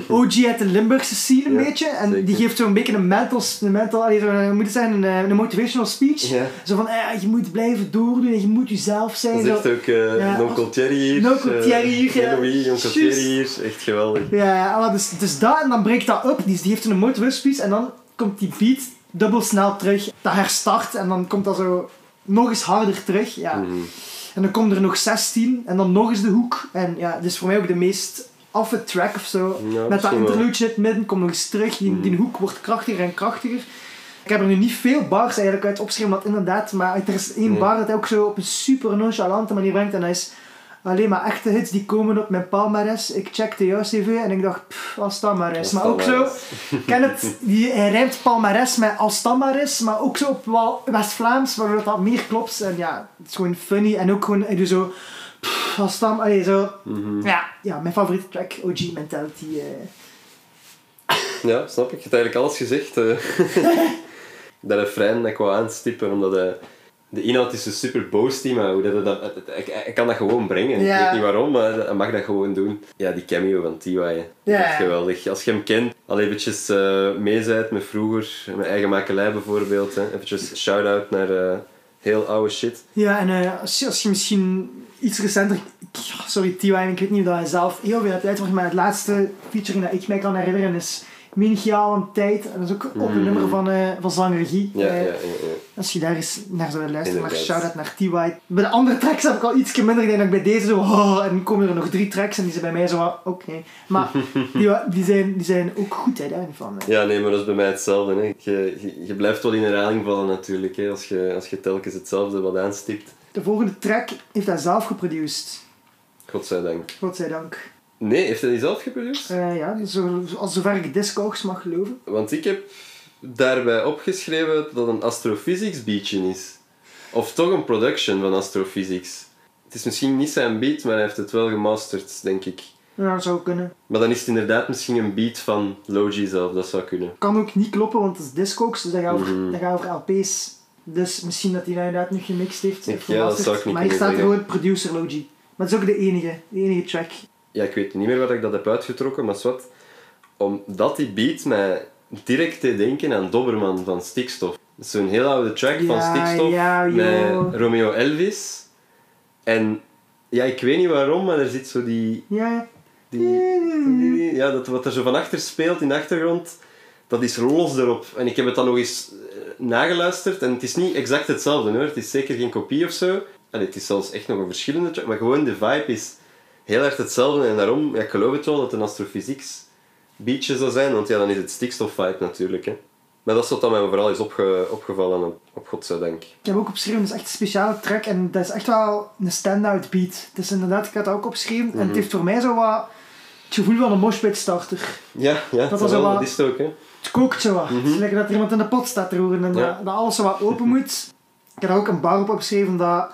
OG uit de Limburgse scene een Ja, beetje. En zeker. die geeft zo'n beetje een mental, een mental allee, zo, moet het zijn, een, een motivational speech. Ja. Zo van, eh, je moet blijven doordoen en je moet jezelf zijn. Dat zegt ook eh Ja, Nonkel Thierry hier. Nonkel Thierry hier. Louis, Nonkel. Thierry hier. Echt geweldig. Ja, ja dus, dus dat en dan breekt dat op. Die, die heeft een motivational speech en dan komt die beat dubbel snel terug. Dat herstart en dan komt dat zo nog eens harder terug. Ja. Mhm. En dan komt er nog 16 en dan nog eens de hoek. En ja, dit is voor mij ook de meest affe track of zo. Ja, Met dat interlude shit midden, komt nog eens terug. Die, die hoek wordt krachtiger en krachtiger. Ik heb er nu niet veel bars eigenlijk uit opgeschreven, want inderdaad, maar er is één bar dat hij ook zo op een super nonchalante manier brengt. En dat is alleen maar echte hits die komen op mijn palmares. Ik checkte jouw cv en ik dacht, pff, als dat maar is. Maar ook zo, ken het, die, hij rijmt palmares met als dat maar is, maar ook zo op wel West-Vlaams, waardoor dat meer klopt. En ja, het is gewoon funny. En ook gewoon, hij doet zo, pff, als dat, zo. Mhm. Ja, ja, mijn favoriete track, OG Mentality. eh. Ja, snap ik. Je hebt eigenlijk alles gezegd. eh. dat refrein dat ik wou aanstippen, omdat eh, de inhoud is dus super boasty, maar hoe dat, dat, hij kan dat gewoon brengen. Ja. Ik weet niet waarom, maar hij mag dat gewoon doen. Ja, die cameo van T.Y. Ja. Echt geweldig. Als je hem kent, al eventjes meezijt met vroeger, mijn eigen makelij bijvoorbeeld. Hè. Eventjes shout-out naar eh, heel oude shit. Ja, en eh, als, je, als je misschien iets recenter... ik- Sorry, T.Y., ik weet niet of dat hij zelf heel veel hebt uitgebracht, maar het laatste featuring dat ik mij kan herinneren is aan tijd. En dat is ook op een Mm. nummer van, eh van Zangregie. Ja, Eh, ja, ja. Als je daar eens naar zou luisteren, maar shout-out naar T-White. Bij de andere tracks heb ik al iets minder. Dat ik bij deze zo... Oh, en dan komen er nog drie tracks en die zijn bij mij zo... Oké. Maar die, die, zijn, die zijn ook goed, hè, daar niet van. hè. Ja, nee, maar dat is bij mij hetzelfde. Hè. Je, je, je blijft wel in herhaling vallen natuurlijk, hè, als, je, als je telkens hetzelfde wat aanstipt. De volgende track heeft hij zelf geproduceerd. Godzijdank. Godzijdank. Nee, heeft hij die zelf geproduceerd? Eh ja, zo, als zover ik Discogs mag geloven. Want ik heb daarbij opgeschreven dat het een astrophysics beatje is. Of toch een production van astrophysics. Het is misschien niet zijn beat, maar hij heeft het wel gemasterd, denk ik. Ja, dat zou kunnen. Maar dan is het inderdaad misschien een beat van Logi zelf, dat zou kunnen. Kan ook niet kloppen, want het is Discogs, dus dat gaat over, Mhm. dat gaat over LP's. Dus misschien dat hij dat inderdaad nog gemixt heeft. Ik- ja, dat zou ik niet Maar hier staat gewoon producer Logi. Maar het is ook de enige, de enige track. Ja, ik weet niet meer waar ik dat heb uitgetrokken, maar wat. Omdat die beat mij direct deed denken aan Doberman van Stikstof. Dat is zo'n heel oude track van Stikstof ja, met Romeo Elvis. En ja, ik weet niet waarom, maar er zit zo die... Ja, die, die- ja, dat wat er zo van achter speelt in de achtergrond, dat is los erop. En ik heb het dan nog eens eh, nageluisterd en het is niet exact hetzelfde hoor. Het is zeker geen kopie of zo. Allee, het is zelfs echt nog een verschillende track, maar gewoon de vibe is heel erg hetzelfde. En daarom, ja, ik geloof het wel dat het een astrophysics beatje zou zijn, want ja, dan is het stikstof vibe natuurlijk. Hè. Maar dat is wat mij vooral is opge, opgevallen, op, op godzijdank. ik heb ook opgeschreven, het is echt een speciale track en dat is echt wel een stand-out beat. Is inderdaad, ik had dat ook opgeschreven en Mhm. het heeft voor mij zo wat het gevoel van een moshpit starter. Ja, ja was dat, wel wel, wat- dat is het ook. Hè. Het kookt zo wat. Het is lekker dat er iemand in de pot staat te roeren en Ja. dat, dat alles zo wat open moet. Ik heb daar ook een bar op opgeschreven dat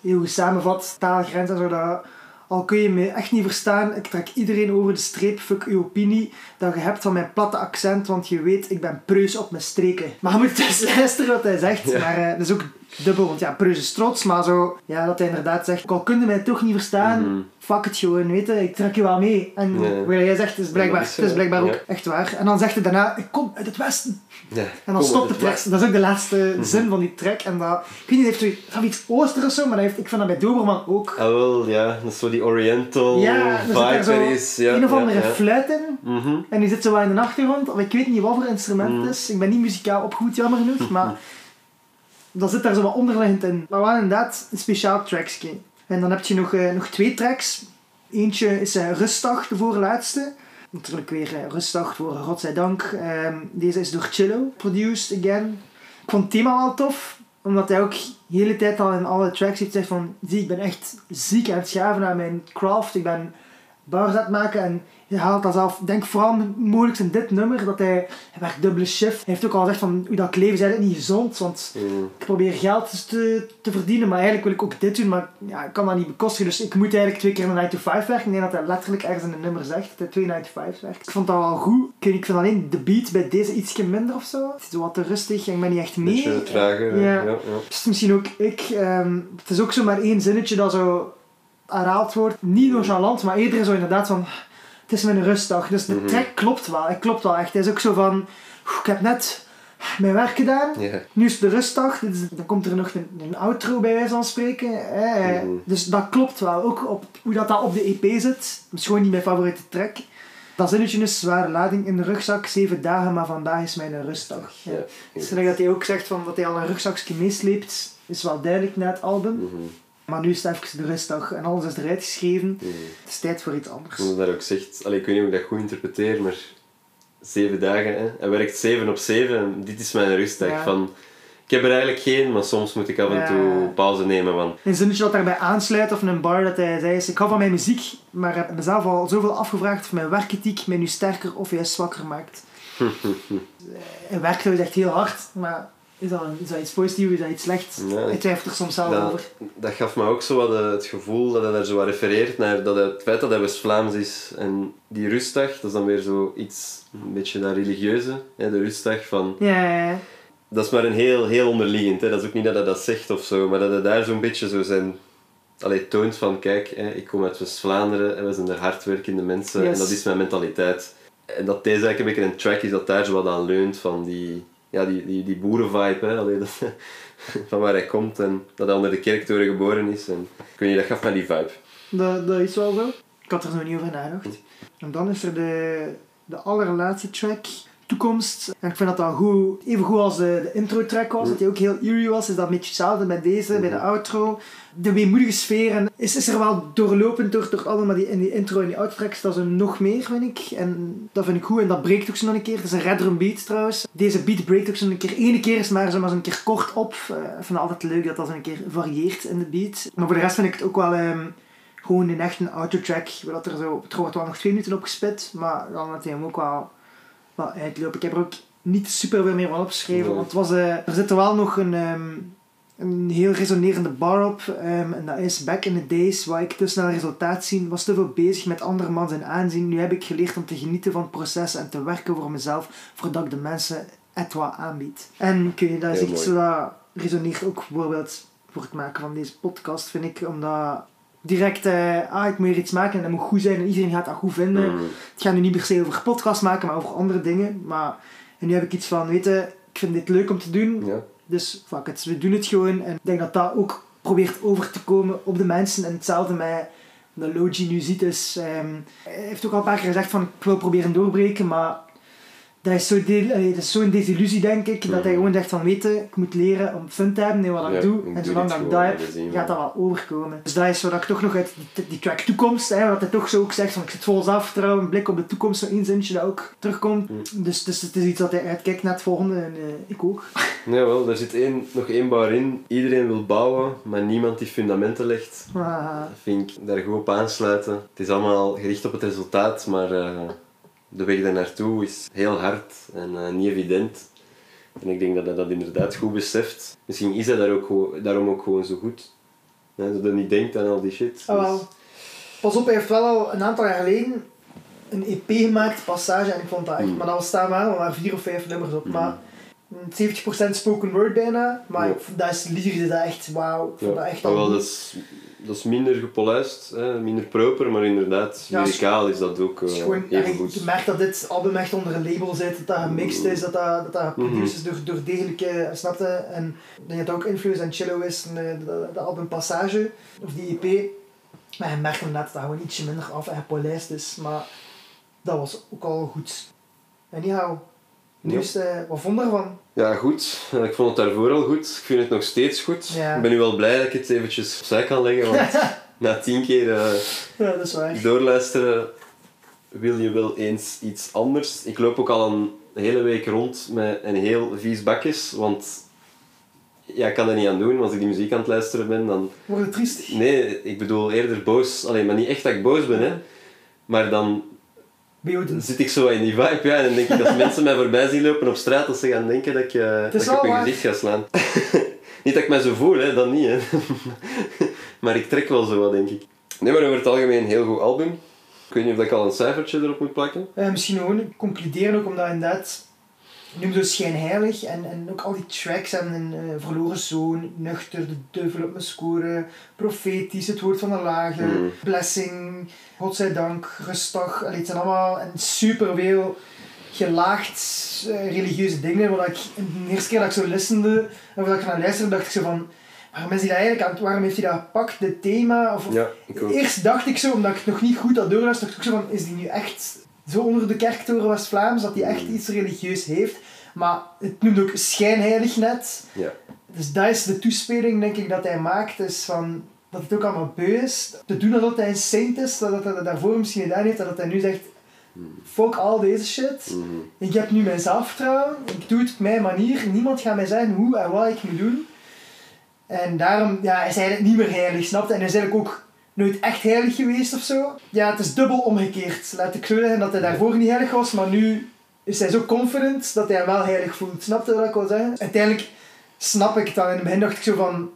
heel goed samenvat, taalgrens en zo. Dat, al kun je me echt niet verstaan, ik trek iedereen over de streep, fuck uw opinie, dat je hebt van mijn platte accent, want je weet, ik ben preus op mijn streken. Maar je moet dus luisteren wat hij zegt, Ja. maar eh, dat is ook dubbel, want ja, preus is trots, maar zo, ja, dat hij inderdaad zegt, al kun je mij toch niet verstaan, Mhm. fuck het gewoon, weet je, ik trek je wel mee. En Ja. wat jij zegt, is blijkbaar, Ja, dat is het is blijkbaar ook ja. echt waar. En dan zegt hij daarna, ik kom uit het westen. En dan kom stopt op de het track. Dat is ook de laatste Mhm. zin van die track. En dat, ik weet niet, heeft zoiets van iets Ooster of zo, maar heeft, ik vind dat bij Doberman ook. Ah, wel, ja, dat is zo die Oriental Ja, vibe zo is. Ja, een of andere fluit in. Mhm. En die zit zo wat in de achtergrond. Of ik weet niet wat voor instrument het is. Ik ben niet muzikaal opgevoed, jammer genoeg. Maar dat zit daar zo wat onderliggend in. Maar wel inderdaad een speciaal trackje. En dan heb je nog, eh, nog twee tracks. Eentje is eh, Rustdag, de voorlaatste. Natuurlijk weer eh, Rustdag voor Godzijdank. Ehm deze is door Chillo, produced again. Ik vond het thema wel tof. Omdat hij ook de hele tijd al in alle tracks heeft gezegd van... Zie, ik ben echt ziek aan het schaven aan mijn craft. Ik ben bars aan het maken en hij haalt dat zelf. Ik denk vooral mogelijk in dit nummer dat hij, hij werkt dubbele shift. Hij heeft ook al gezegd van hoe dat leven is eigenlijk niet gezond, want Mhm. ik probeer geld te, te verdienen, maar eigenlijk wil ik ook dit doen, maar ja, ik kan dat niet bekostigen. Dus ik moet eigenlijk twee keer een 9 to 5 werken. Ik denk dat hij letterlijk ergens in het nummer zegt dat hij twee 9 to 5 werkt. Ik vond dat wel goed. Ik, ik vind alleen de beat bij deze ietsje minder of zo. Het is wat te rustig en ik ben niet echt mee. Beetje trager. Ja. Ja. Ja, Dus misschien ook ik. ehm, het is ook zo maar één zinnetje dat zo herhaald wordt. Niet nonchalant, maar eerder zo inderdaad van... Het is mijn rustdag. Dus de Mhm. track klopt wel. Het klopt wel echt. Het is ook zo van... "Oeh, Ik heb net mijn werk gedaan. Nu is het de rustdag. Dan komt er nog een, een outro bij wijze van spreken. Mhm. Dus dat klopt wel. Ook op hoe dat, dat op de EP zit. Dat is gewoon niet mijn favoriete track. Dat zinnetje is zware lading in de rugzak. Zeven dagen, maar vandaag is mijn rustdag. Ja. Ja. Dus dat hij ook zegt van dat hij al een rugzakje meesleept, is wel duidelijk na het album. Mhm. Maar nu is het even de rustdag en alles is eruit geschreven. Mhm. Het is tijd voor iets anders. Omdat dat ook zegt, allee, ik weet niet hoe ik dat goed interpreteer, maar zeven dagen, hè. hij werkt zeven op zeven en dit is mijn rustdag. Ja. Van, ik heb er eigenlijk geen, maar soms moet ik af en toe pauze nemen. Van, Een zinnetje dat daarbij aansluit, of een bar dat hij zei is, ik hou van mijn muziek, maar heb mezelf al zoveel afgevraagd of mijn werkethiek mij nu sterker of juist zwakker maakt. hij werkt echt heel hard, maar is dat, een- is dat iets positiefs, is dat iets slechts? Ja, ik twijfel er soms zelf dat, over. dat gaf me ook zo wat eh, het gevoel dat hij daar zo wat refereert naar dat het feit dat hij West-Vlaams is. En die rustdag, dat is dan weer zo iets, een beetje dat religieuze, hè, de rustdag van... Ja, ja, ja. Dat is maar een heel, heel onderliggend. Hè. Dat is ook niet dat hij dat zegt of zo, maar dat hij daar zo'n beetje zo zijn... Allee, toont van, kijk, hè, ik kom uit West-Vlaanderen en we zijn er hardwerkende mensen Yes. en dat is mijn mentaliteit. En dat deze eigenlijk een beetje een track is dat daar zo wat aan leunt van die, ja, die, die, die boerenvibe, hè. Allee, dat, van waar hij komt en dat hij onder de kerktoren geboren is. En, ik weet niet, dat gaf mij die vibe. Dat, dat is wel zo. Ik had er nog niet over nagedacht. En dan is er de, de allerlaatste track, Toekomst. En ik vind dat dat goed, even goed als de, de intro track was, dat die ook heel eerie was, is dat een beetje hetzelfde met deze, bij de outro. De weemoedige sfeer en is, is er wel doorlopend door, door het maar die, in die intro en die outro tracks, dat is nog meer, vind ik. En dat vind ik goed en dat breekt ook zo nog een keer. Het is een red drum beat trouwens. Deze beat breekt ook zo een keer, ene keer is maar zo maar zo'n keer kort op. Eh, ik vind het altijd leuk dat dat zo een keer varieert in de beat. Maar voor de rest vind ik het ook wel... ehm, gewoon een echt een autotrack. Dat er zo, er wordt wel nog twee minuten op gespit, maar dan had hij hem ook wel, wel uitlopen. Ik heb er ook niet super veel meer van opgeschreven, Nee. want het was, eh, er zit er wel nog een, ehm, een heel resonerende bar op. ehm, en dat is back in the days, waar ik te snel resultaat zien, was te veel bezig met andere man zijn aanzien. Nu heb ik geleerd om te genieten van het proces en te werken voor mezelf, voordat ik de mensen het wat aanbied. En weet niet, dat is mooi. dat resoneert ook bijvoorbeeld voor het maken van deze podcast, vind ik, omdat direct, eh, ah, ik moet hier iets maken en dat moet goed zijn en iedereen gaat dat goed vinden. Mm. Het gaat nu niet per se over podcast maken, maar over andere dingen. Maar en nu heb ik iets van, weet je, ik vind dit leuk om te doen, Ja. Dus fuck it, we doen het gewoon. En ik denk dat dat ook probeert over te komen op de mensen. En hetzelfde met de Logi nu ziet is, ehm, hij heeft ook al een paar keer gezegd van, ik wil proberen doorbreken, maar dat is zo de- dat zo'n desillusie, denk ik, dat hij Mhm. gewoon zegt van, weet je, ik moet leren om fun te hebben in wat Ja, ik doe. ik En zolang dat ik dat heb, dat gaat dat wel overkomen. Dus dat is wat ik toch nog uit die, die track toekomst, hè, wat hij toch zo ook zegt van ik zit vol zelfvertrouwen, een blik op de toekomst, zo'n inzintje dat ook terugkomt. Mm. Dus, dus het is iets dat hij uitkijkt naar het volgende en eh, ik ook. Jawel, daar zit één, nog één bar in. Iedereen wil bouwen, maar niemand die fundamenten legt. Ah, Dat vind ik daar goed op aansluiten. Het is allemaal gericht op het resultaat, maar eh, de weg daar naartoe is heel hard en eh, niet evident. En ik denk dat hij dat inderdaad goed beseft. Misschien is hij daar ook daarom ook gewoon zo goed. Hè, dat hij niet denkt aan al die shit. ah, Dus-. Pas op, hij heeft wel al een aantal jaar geleden een EP gemaakt, Passage, en ik vond dat echt, Mm. maar dat staan maar, maar vier of vijf nummers op. Mm. Maar 70% spoken word bijna, maar Ja. dat is lyrisch, dat echt wauw. Ik vond dat echt Ah, wel, al dat, is, dat is minder gepolijst, hè, minder proper, maar inderdaad, Ja, lyricaal is dat ook eh, gewoon, even goed. je merkt dat dit album echt onder een label zit, dat dat gemixt is, dat dat, dat, dat geproduced is door, door degelijke, snapte? En ik denk dat dat ook Influence en Chillo is, en, eh, de, de album Passage, of die EP. Maar je merkt inderdaad dat dat gewoon ietsje minder af en gepolijst is, maar dat was ook al goed. En anyhow, nu Ja. is, eh, wat vond je ervan? Ja, goed. Ik vond het daarvoor al goed. Ik vind het nog steeds goed. Ja. Ik ben nu wel blij dat ik het eventjes opzij kan leggen, want na tien keer eh, Ja, dat is waar. doorluisteren wil je wel eens iets anders. Ik loop ook al een hele week rond met een heel vies bakjes, want ja, ik kan er niet aan doen. Als ik die muziek aan het luisteren ben, dan... Word je triestig? Nee, ik bedoel eerder boos. Alleen, maar niet echt dat ik boos ben, hè. Maar dan Behouden. zit ik zo in die vibe, ja, en dan denk ik als mensen mij voorbij zien lopen op straat, dat ze gaan denken dat ik, eh, dat ik op hun gezicht ga slaan. niet dat ik mij zo voel, hè, dat niet, hè. maar ik trek wel zo wat, denk ik. Nee, maar over het algemeen een heel goed album. Ik weet niet of ik al een cijfertje erop moet plakken. Eh, misschien gewoon concluderen ook omdat inderdaad noem zo schijnheilig en, en ook al die tracks hebben een eh, verloren zoon, nuchter, de duivel op mijn score, profetisch, het woord van de lage, Mm. blessing, godzijdank, rustig. Allee, het zijn allemaal en superveel gelaagd eh, religieuze dingen. Waar ik, de eerste keer dat ik zo listende en waar ik naar luisterde, dacht ik zo van waarom is hij dat eigenlijk aan het, waarom heeft hij dat gepakt, dit thema? Of, of- Ja. Eerst dacht ik zo, omdat ik het nog niet goed had doorluisterd, dacht ik zo van, is die nu echt zo onder de kerktoren West-Vlaams, dat hij echt iets religieus heeft? Maar het noemt ook schijnheilig net. Ja. Dus dat is de toespeling, denk ik, dat hij maakt, is van, dat het ook allemaal beu is. Te doen alsof hij een saint is, dat hij dat daarvoor misschien gedaan heeft, dat hij nu zegt, fuck al deze shit. Mhm. Ik heb nu mijn zelfvertrouwen, ik doe het op mijn manier, niemand gaat mij zeggen hoe en wat ik moet doen. En daarom ja, is hij eigenlijk niet meer heilig, snap je? En hij is eigenlijk ook nooit echt heilig geweest of zo. Ja, het is dubbel omgekeerd. Laat ik zo zeggen dat hij daarvoor niet heilig was, maar nu is hij zo confident dat hij hem wel heilig voelt. Snap je wat ik wil zeggen? Uiteindelijk snap ik het dan. In het begin dacht ik zo van,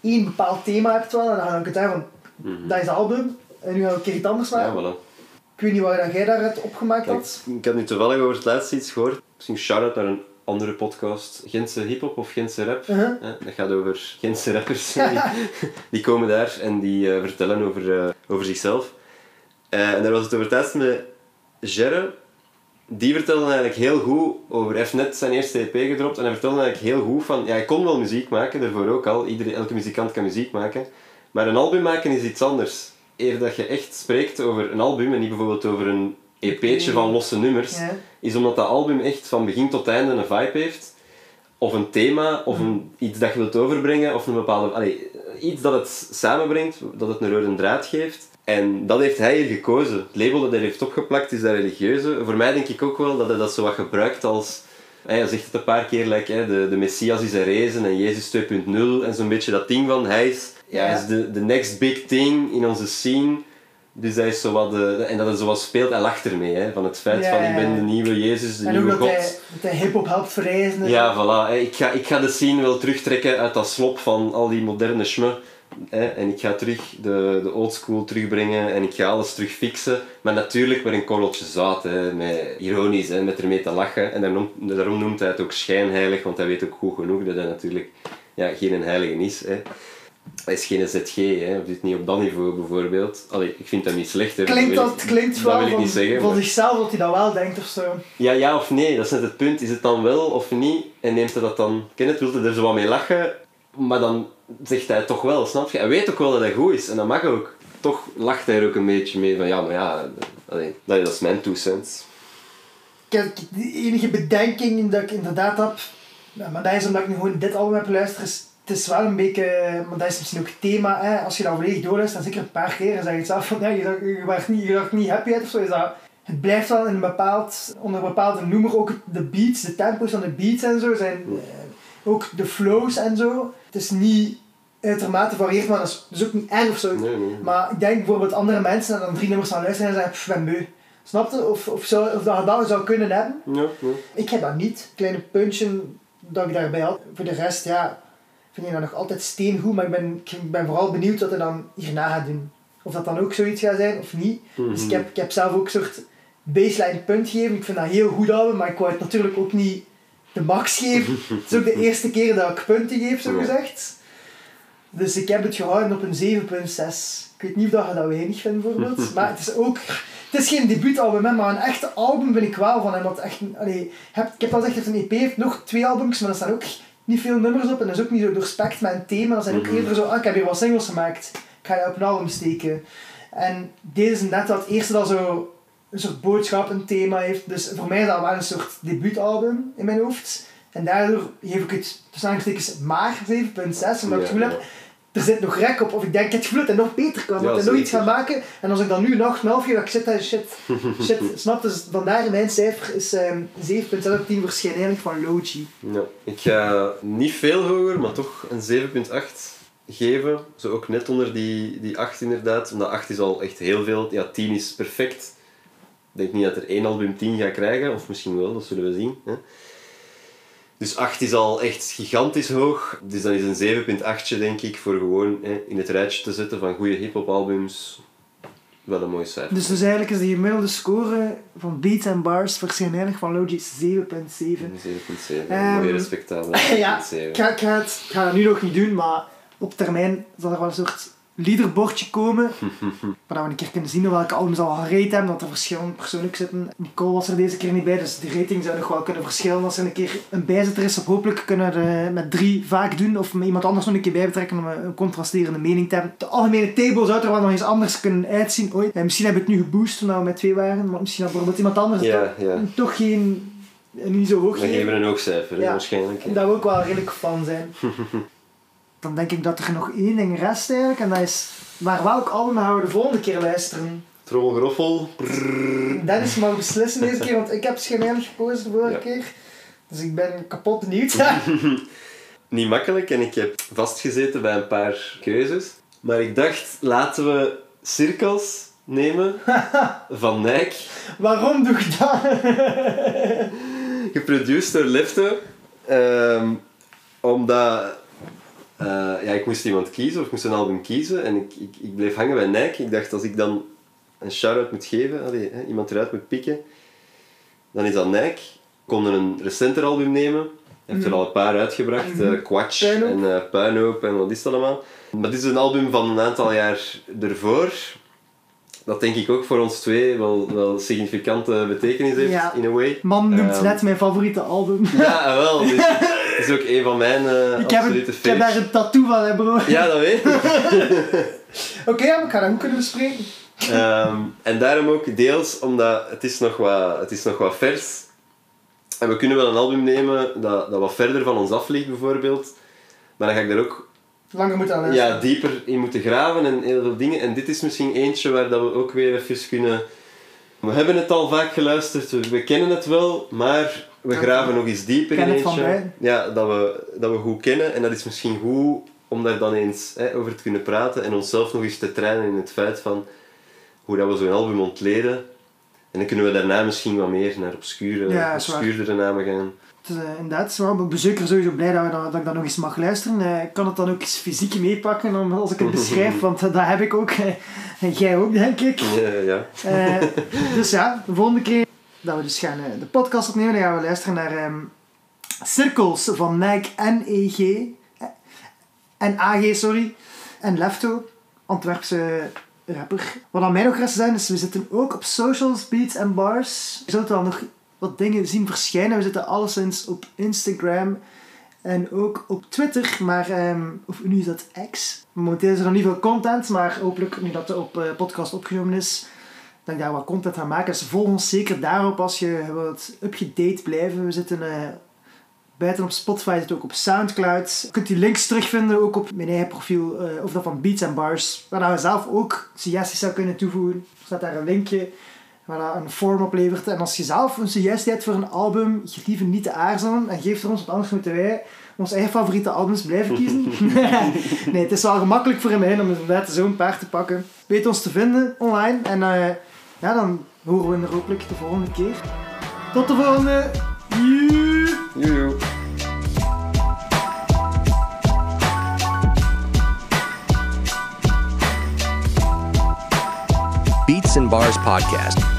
één bepaald thema heb je wel, en dan ga ik het zeggen van, Mhm. dat is het album. En nu ga ik een keer iets anders Ja, maken. voilà. Ik weet niet waar jij daaruit opgemaakt Ja, had. ik, ik had nu toevallig over het laatste iets gehoord. Misschien shout-out naar een andere podcast. Gentse hip-hop of Gentse rap. Uh-huh. Hè, Dat gaat over Gentse rappers. die, die komen daar en die eh, vertellen over, eh, over zichzelf. Eh, en daar was het over het laatst met Gerre. Die vertelde eigenlijk heel goed over... Hij heeft net zijn eerste EP gedropt en hij vertelde eigenlijk heel goed van... Ja, hij kon wel muziek maken, daarvoor ook al. Iedere, elke muzikant kan muziek maken. Maar een album maken is iets anders. Eer dat je echt spreekt over een album en niet bijvoorbeeld over een EP'tje van losse nummers, Ja. Is omdat dat album echt van begin tot einde een vibe heeft. Of een thema, of een, iets dat je wilt overbrengen, of een bepaalde... Allee, iets dat het samenbrengt, dat het een rode draad geeft. En dat heeft hij hier gekozen. Het label dat hij heeft opgeplakt is dat religieuze. Voor mij denk ik ook wel dat hij dat zo wat gebruikt als... Hij zegt het een paar keer, like, hè, de, de Messias is herrezen en Jezus 2.0 en zo'n beetje dat ding van hij is, ja, hij is de, de next big thing in onze scene. Dus hij is zo wat de, en dat hij zo wat speelt, hij lacht ermee. Hè, van het feit van ik ben de nieuwe Jezus, de En nieuwe dat God. hij, dat hij hip-hop helpt verrijzen. en Ja, voilà. hè. Ik ga, ik ga de scene wel terugtrekken uit dat slop van al die moderne schme. hè, En ik ga terug de, de oldschool terugbrengen en ik ga alles terug fixen. Maar natuurlijk met een korreltje zout, hè, met ironisch, hè, met ermee te lachen. En daarom, daarom noemt hij het ook schijnheilig, want hij weet ook goed genoeg dat hij natuurlijk ja, geen heilige is. Hè. Hij is geen ZG, hè. of zit niet op dat niveau bijvoorbeeld. Allee, ik vind dat niet slecht. Hè. Klinkt wil dat, ik- klinkt dat wel wil ik van, zeggen. van maar- zichzelf dat hij dat wel denkt of zo. ja, ja of nee, dat is net het punt. Is het dan wel of niet? En neemt hij dat dan... Kenneth wilde er zo wat mee lachen, maar dan zegt hij het toch wel, snap je? Hij weet ook wel dat hij goed is en dat mag ook. Toch lacht hij er ook een beetje mee van, ja, maar ja, allee, dat dat is mijn two cents. Kijk, de enige bedenking dat ik inderdaad heb, maar dat is omdat ik nu gewoon dit album heb geluisterd, is, het is wel een beetje, maar dat is misschien ook het thema, hè, als je dat volledig doorluistert, dan zeker een paar keer, en zeg je het zelf van, ja, je, dacht- je, werd niet, je dacht niet happy uit of zo, is dat, het blijft wel in een bepaald, onder een bepaalde noemer, ook de beats, de tempo's van de beats en zo, zijn ook de flows en zo. Het is niet uitermate varieerd, maar dat is, dat is ook niet erg of zo. Nee, nee. Maar ik denk bijvoorbeeld andere mensen dan drie nummers gaan luisteren en zeggen, pff, ben beu. Snap je? Of, of, zou, of dat je dat zou kunnen hebben. Ja, ja. Ik heb dat niet. Kleine puntje dat ik daarbij had. Voor de rest, ja, vind je dat nog altijd steengoed. Maar ik ben, ik ben vooral benieuwd wat hij dan hierna gaat doen. Of dat dan ook zoiets gaat zijn of niet. Dus ik heb, ik heb zelf ook een soort baseline punt gegeven. Ik vind dat heel goed album, maar ik wou het natuurlijk ook niet de max geven. het is ook de eerste keer dat ik punten geef, zo gezegd. Dus ik heb het gehouden op een 7.6. Ik weet niet of dat je dat weinig vindt, bijvoorbeeld. maar het is ook... Het is geen debuutalbum, maar een echte album vind ik wel van hem. Want echt, allee, ik heb al gezegd, heeft een EP, heeft nog twee albums, maar er staan ook niet veel nummers op. En dat is ook niet zo doorspekt met een thema. Dat zijn ook Mhm. eerder zo, ah, ik heb hier wat singles gemaakt. Ik ga je op een album steken. En deze is net dat eerste dat zo een soort boodschap, een thema heeft. Dus voor mij is dat wel een soort debuutalbum in mijn hoofd. En daardoor geef ik het tussen aanstekens maar 7.6, omdat ik het gevoel heb, er zit nog rek op. Of ik denk, ik heb het gevoel dat hij nog beter kan. Ja, dat hij nog iets gaat maken. En als ik dan nu een 8,5 geef, dan zit hij shit. shit. Snap? Dus vandaar mijn cijfer is ehm 7.6 op 10 waarschijnlijk van Logi. Ja. Ik ga niet veel hoger, maar toch een 7.8 geven. Zo ook net onder die, die 8 inderdaad. Omdat 8 is al echt heel veel. Ja, 10 is perfect. Ik denk niet dat er één album 10 gaat krijgen. Of misschien wel, dat zullen we zien. Hè. Dus 8 is al echt gigantisch hoog. Dus dan is een 7.8 denk ik voor gewoon hè, in het rijtje te zetten van goede hip-hop albums. Wel een mooi cijfer. Dus, dus eigenlijk is de gemiddelde score van beats en bars waarschijnlijk van Logi 7.7. Een 7.7. Een Ehm, mooie respectabele 7.7. ja, ik ga, ik, ga het, ik ga dat nu nog niet doen, maar op termijn zal er wel een soort leaderbordje komen. waar we een keer kunnen zien welke albums al gereden hebben, dat er verschillende persoonlijk zitten. Nicole was er deze keer niet bij, dus de rating zou nog wel kunnen verschillen. Als er een keer een bijzitter is, of hopelijk kunnen we met drie vaak doen, of met iemand anders nog een keer bij betrekken om een contrasterende mening te hebben. De algemene table zou er wel nog eens anders kunnen uitzien ooit. En misschien hebben we het nu geboost toen we met twee waren, maar misschien had bijvoorbeeld iemand anders Ja, toch, toch geen, niet zo hoog We gegeven. geven een hoogcijfer, hè, Ja. waarschijnlijk. Daar wil ik wel redelijk fan zijn. Dan denk ik dat er nog één ding rest eigenlijk. En dat is, waar welk album gaan we de volgende keer luisteren? Trommelgroffel. Dennis mag beslissen deze keer, want ik heb schijnheilig gekozen de vorige Ja. keer. Dus ik ben kapot benieuwd. Niet makkelijk en ik heb vastgezeten bij een paar keuzes. Maar ik dacht, laten we cirkels nemen van Nike. Waarom doe ik dat? Geproduceerd door. Ehm, omdat eh, ja, ik moest iemand kiezen of ik moest een album kiezen. En ik, ik, ik bleef hangen bij Nike. Ik dacht, als ik dan een shout-out moet geven, allee, hè, iemand eruit moet pikken, dan is dat Nike. Ik kon er een recenter album nemen. Hij heeft er al een paar uitgebracht. Mhm. eh, Quatsch Puinhoop. en eh, Puinhoop en wat is dat allemaal. Maar dit is een album van een aantal jaar ervoor. Dat denk ik ook voor ons twee wel, wel significante betekenis heeft, Ja. in a way. Man noemt Ehm, net mijn favoriete album. Ja, wel. Dus, is ook een van mijn eh ik, heb een, absolute ik heb daar een tattoo van, hè bro. Ja, dat weet ik. Oké, ja, maar ik ga dat goed kunnen bespreken. Ehm, en daarom ook deels omdat het is nog wat, het is nog wat vers. En we kunnen wel een album nemen dat, dat wat verder van ons af ligt bijvoorbeeld. Maar dan ga ik daar ook Langer moeten aan luisteren. ja, dieper in moeten graven en heel veel dingen. En dit is misschien eentje waar dat we ook weer even kunnen... We hebben het al vaak geluisterd, we, we kennen het wel, maar we graven nog eens dieper Ken in het van. Ja, dat we, dat we goed kennen. En dat is misschien goed om daar dan eens hè, over te kunnen praten en onszelf nog eens te trainen in het feit van hoe dat we zo'n album ontleden. En dan kunnen we daarna misschien wat meer naar obscure, Ja, is waar. obscuurdere namen gaan. Het is, eh, inderdaad, zwaar, maar ik ben zeker sowieso blij dat, we dat, dat ik dat nog eens mag luisteren. Eh, ik kan het dan ook eens fysiek meepakken om, als ik het beschrijf, want dat heb ik ook. en jij ook, denk ik. Ja, ja. Eh, dus ja, de volgende keer dat we dus gaan eh, de podcast opnemen, dan gaan we luisteren naar ehm, Circles van Nike en EG. eh, En AG, sorry. En Lefto, Antwerpse rapper. Wat aan mij nog rest zijn, is we zitten ook op socials, beats en bars. Je zult wel nog wat dingen zien verschijnen. We zitten alleszins op Instagram en ook op Twitter, maar ehm, of nu is dat X. Momenteel is er nog niet veel content, maar hopelijk nu dat de op eh, podcast opgenomen is, dat ik daar wat content gaan maken. Dus volg ons zeker daarop als je wilt up-to-date blijven. We zitten eh, buiten op Spotify, zitten ook op Soundcloud. Je kunt die links terugvinden ook op mijn eigen profiel, eh, of dat van Beats and Bars, waar je zelf ook suggesties zou kunnen toevoegen. Er staat daar een linkje waar dat een form oplevert. En als je zelf een suggestie hebt voor een album, gelieve niet te aarzelen en geef het ons, want anders moeten wij onze eigen favoriete albums blijven kiezen. nee, het is wel gemakkelijk voor mij om inderdaad zo'n paar te pakken. Weet ons te vinden online en eh, ja, dan horen we er hopelijk de volgende keer. Tot de volgende! Joe! Beats and Bars Podcast.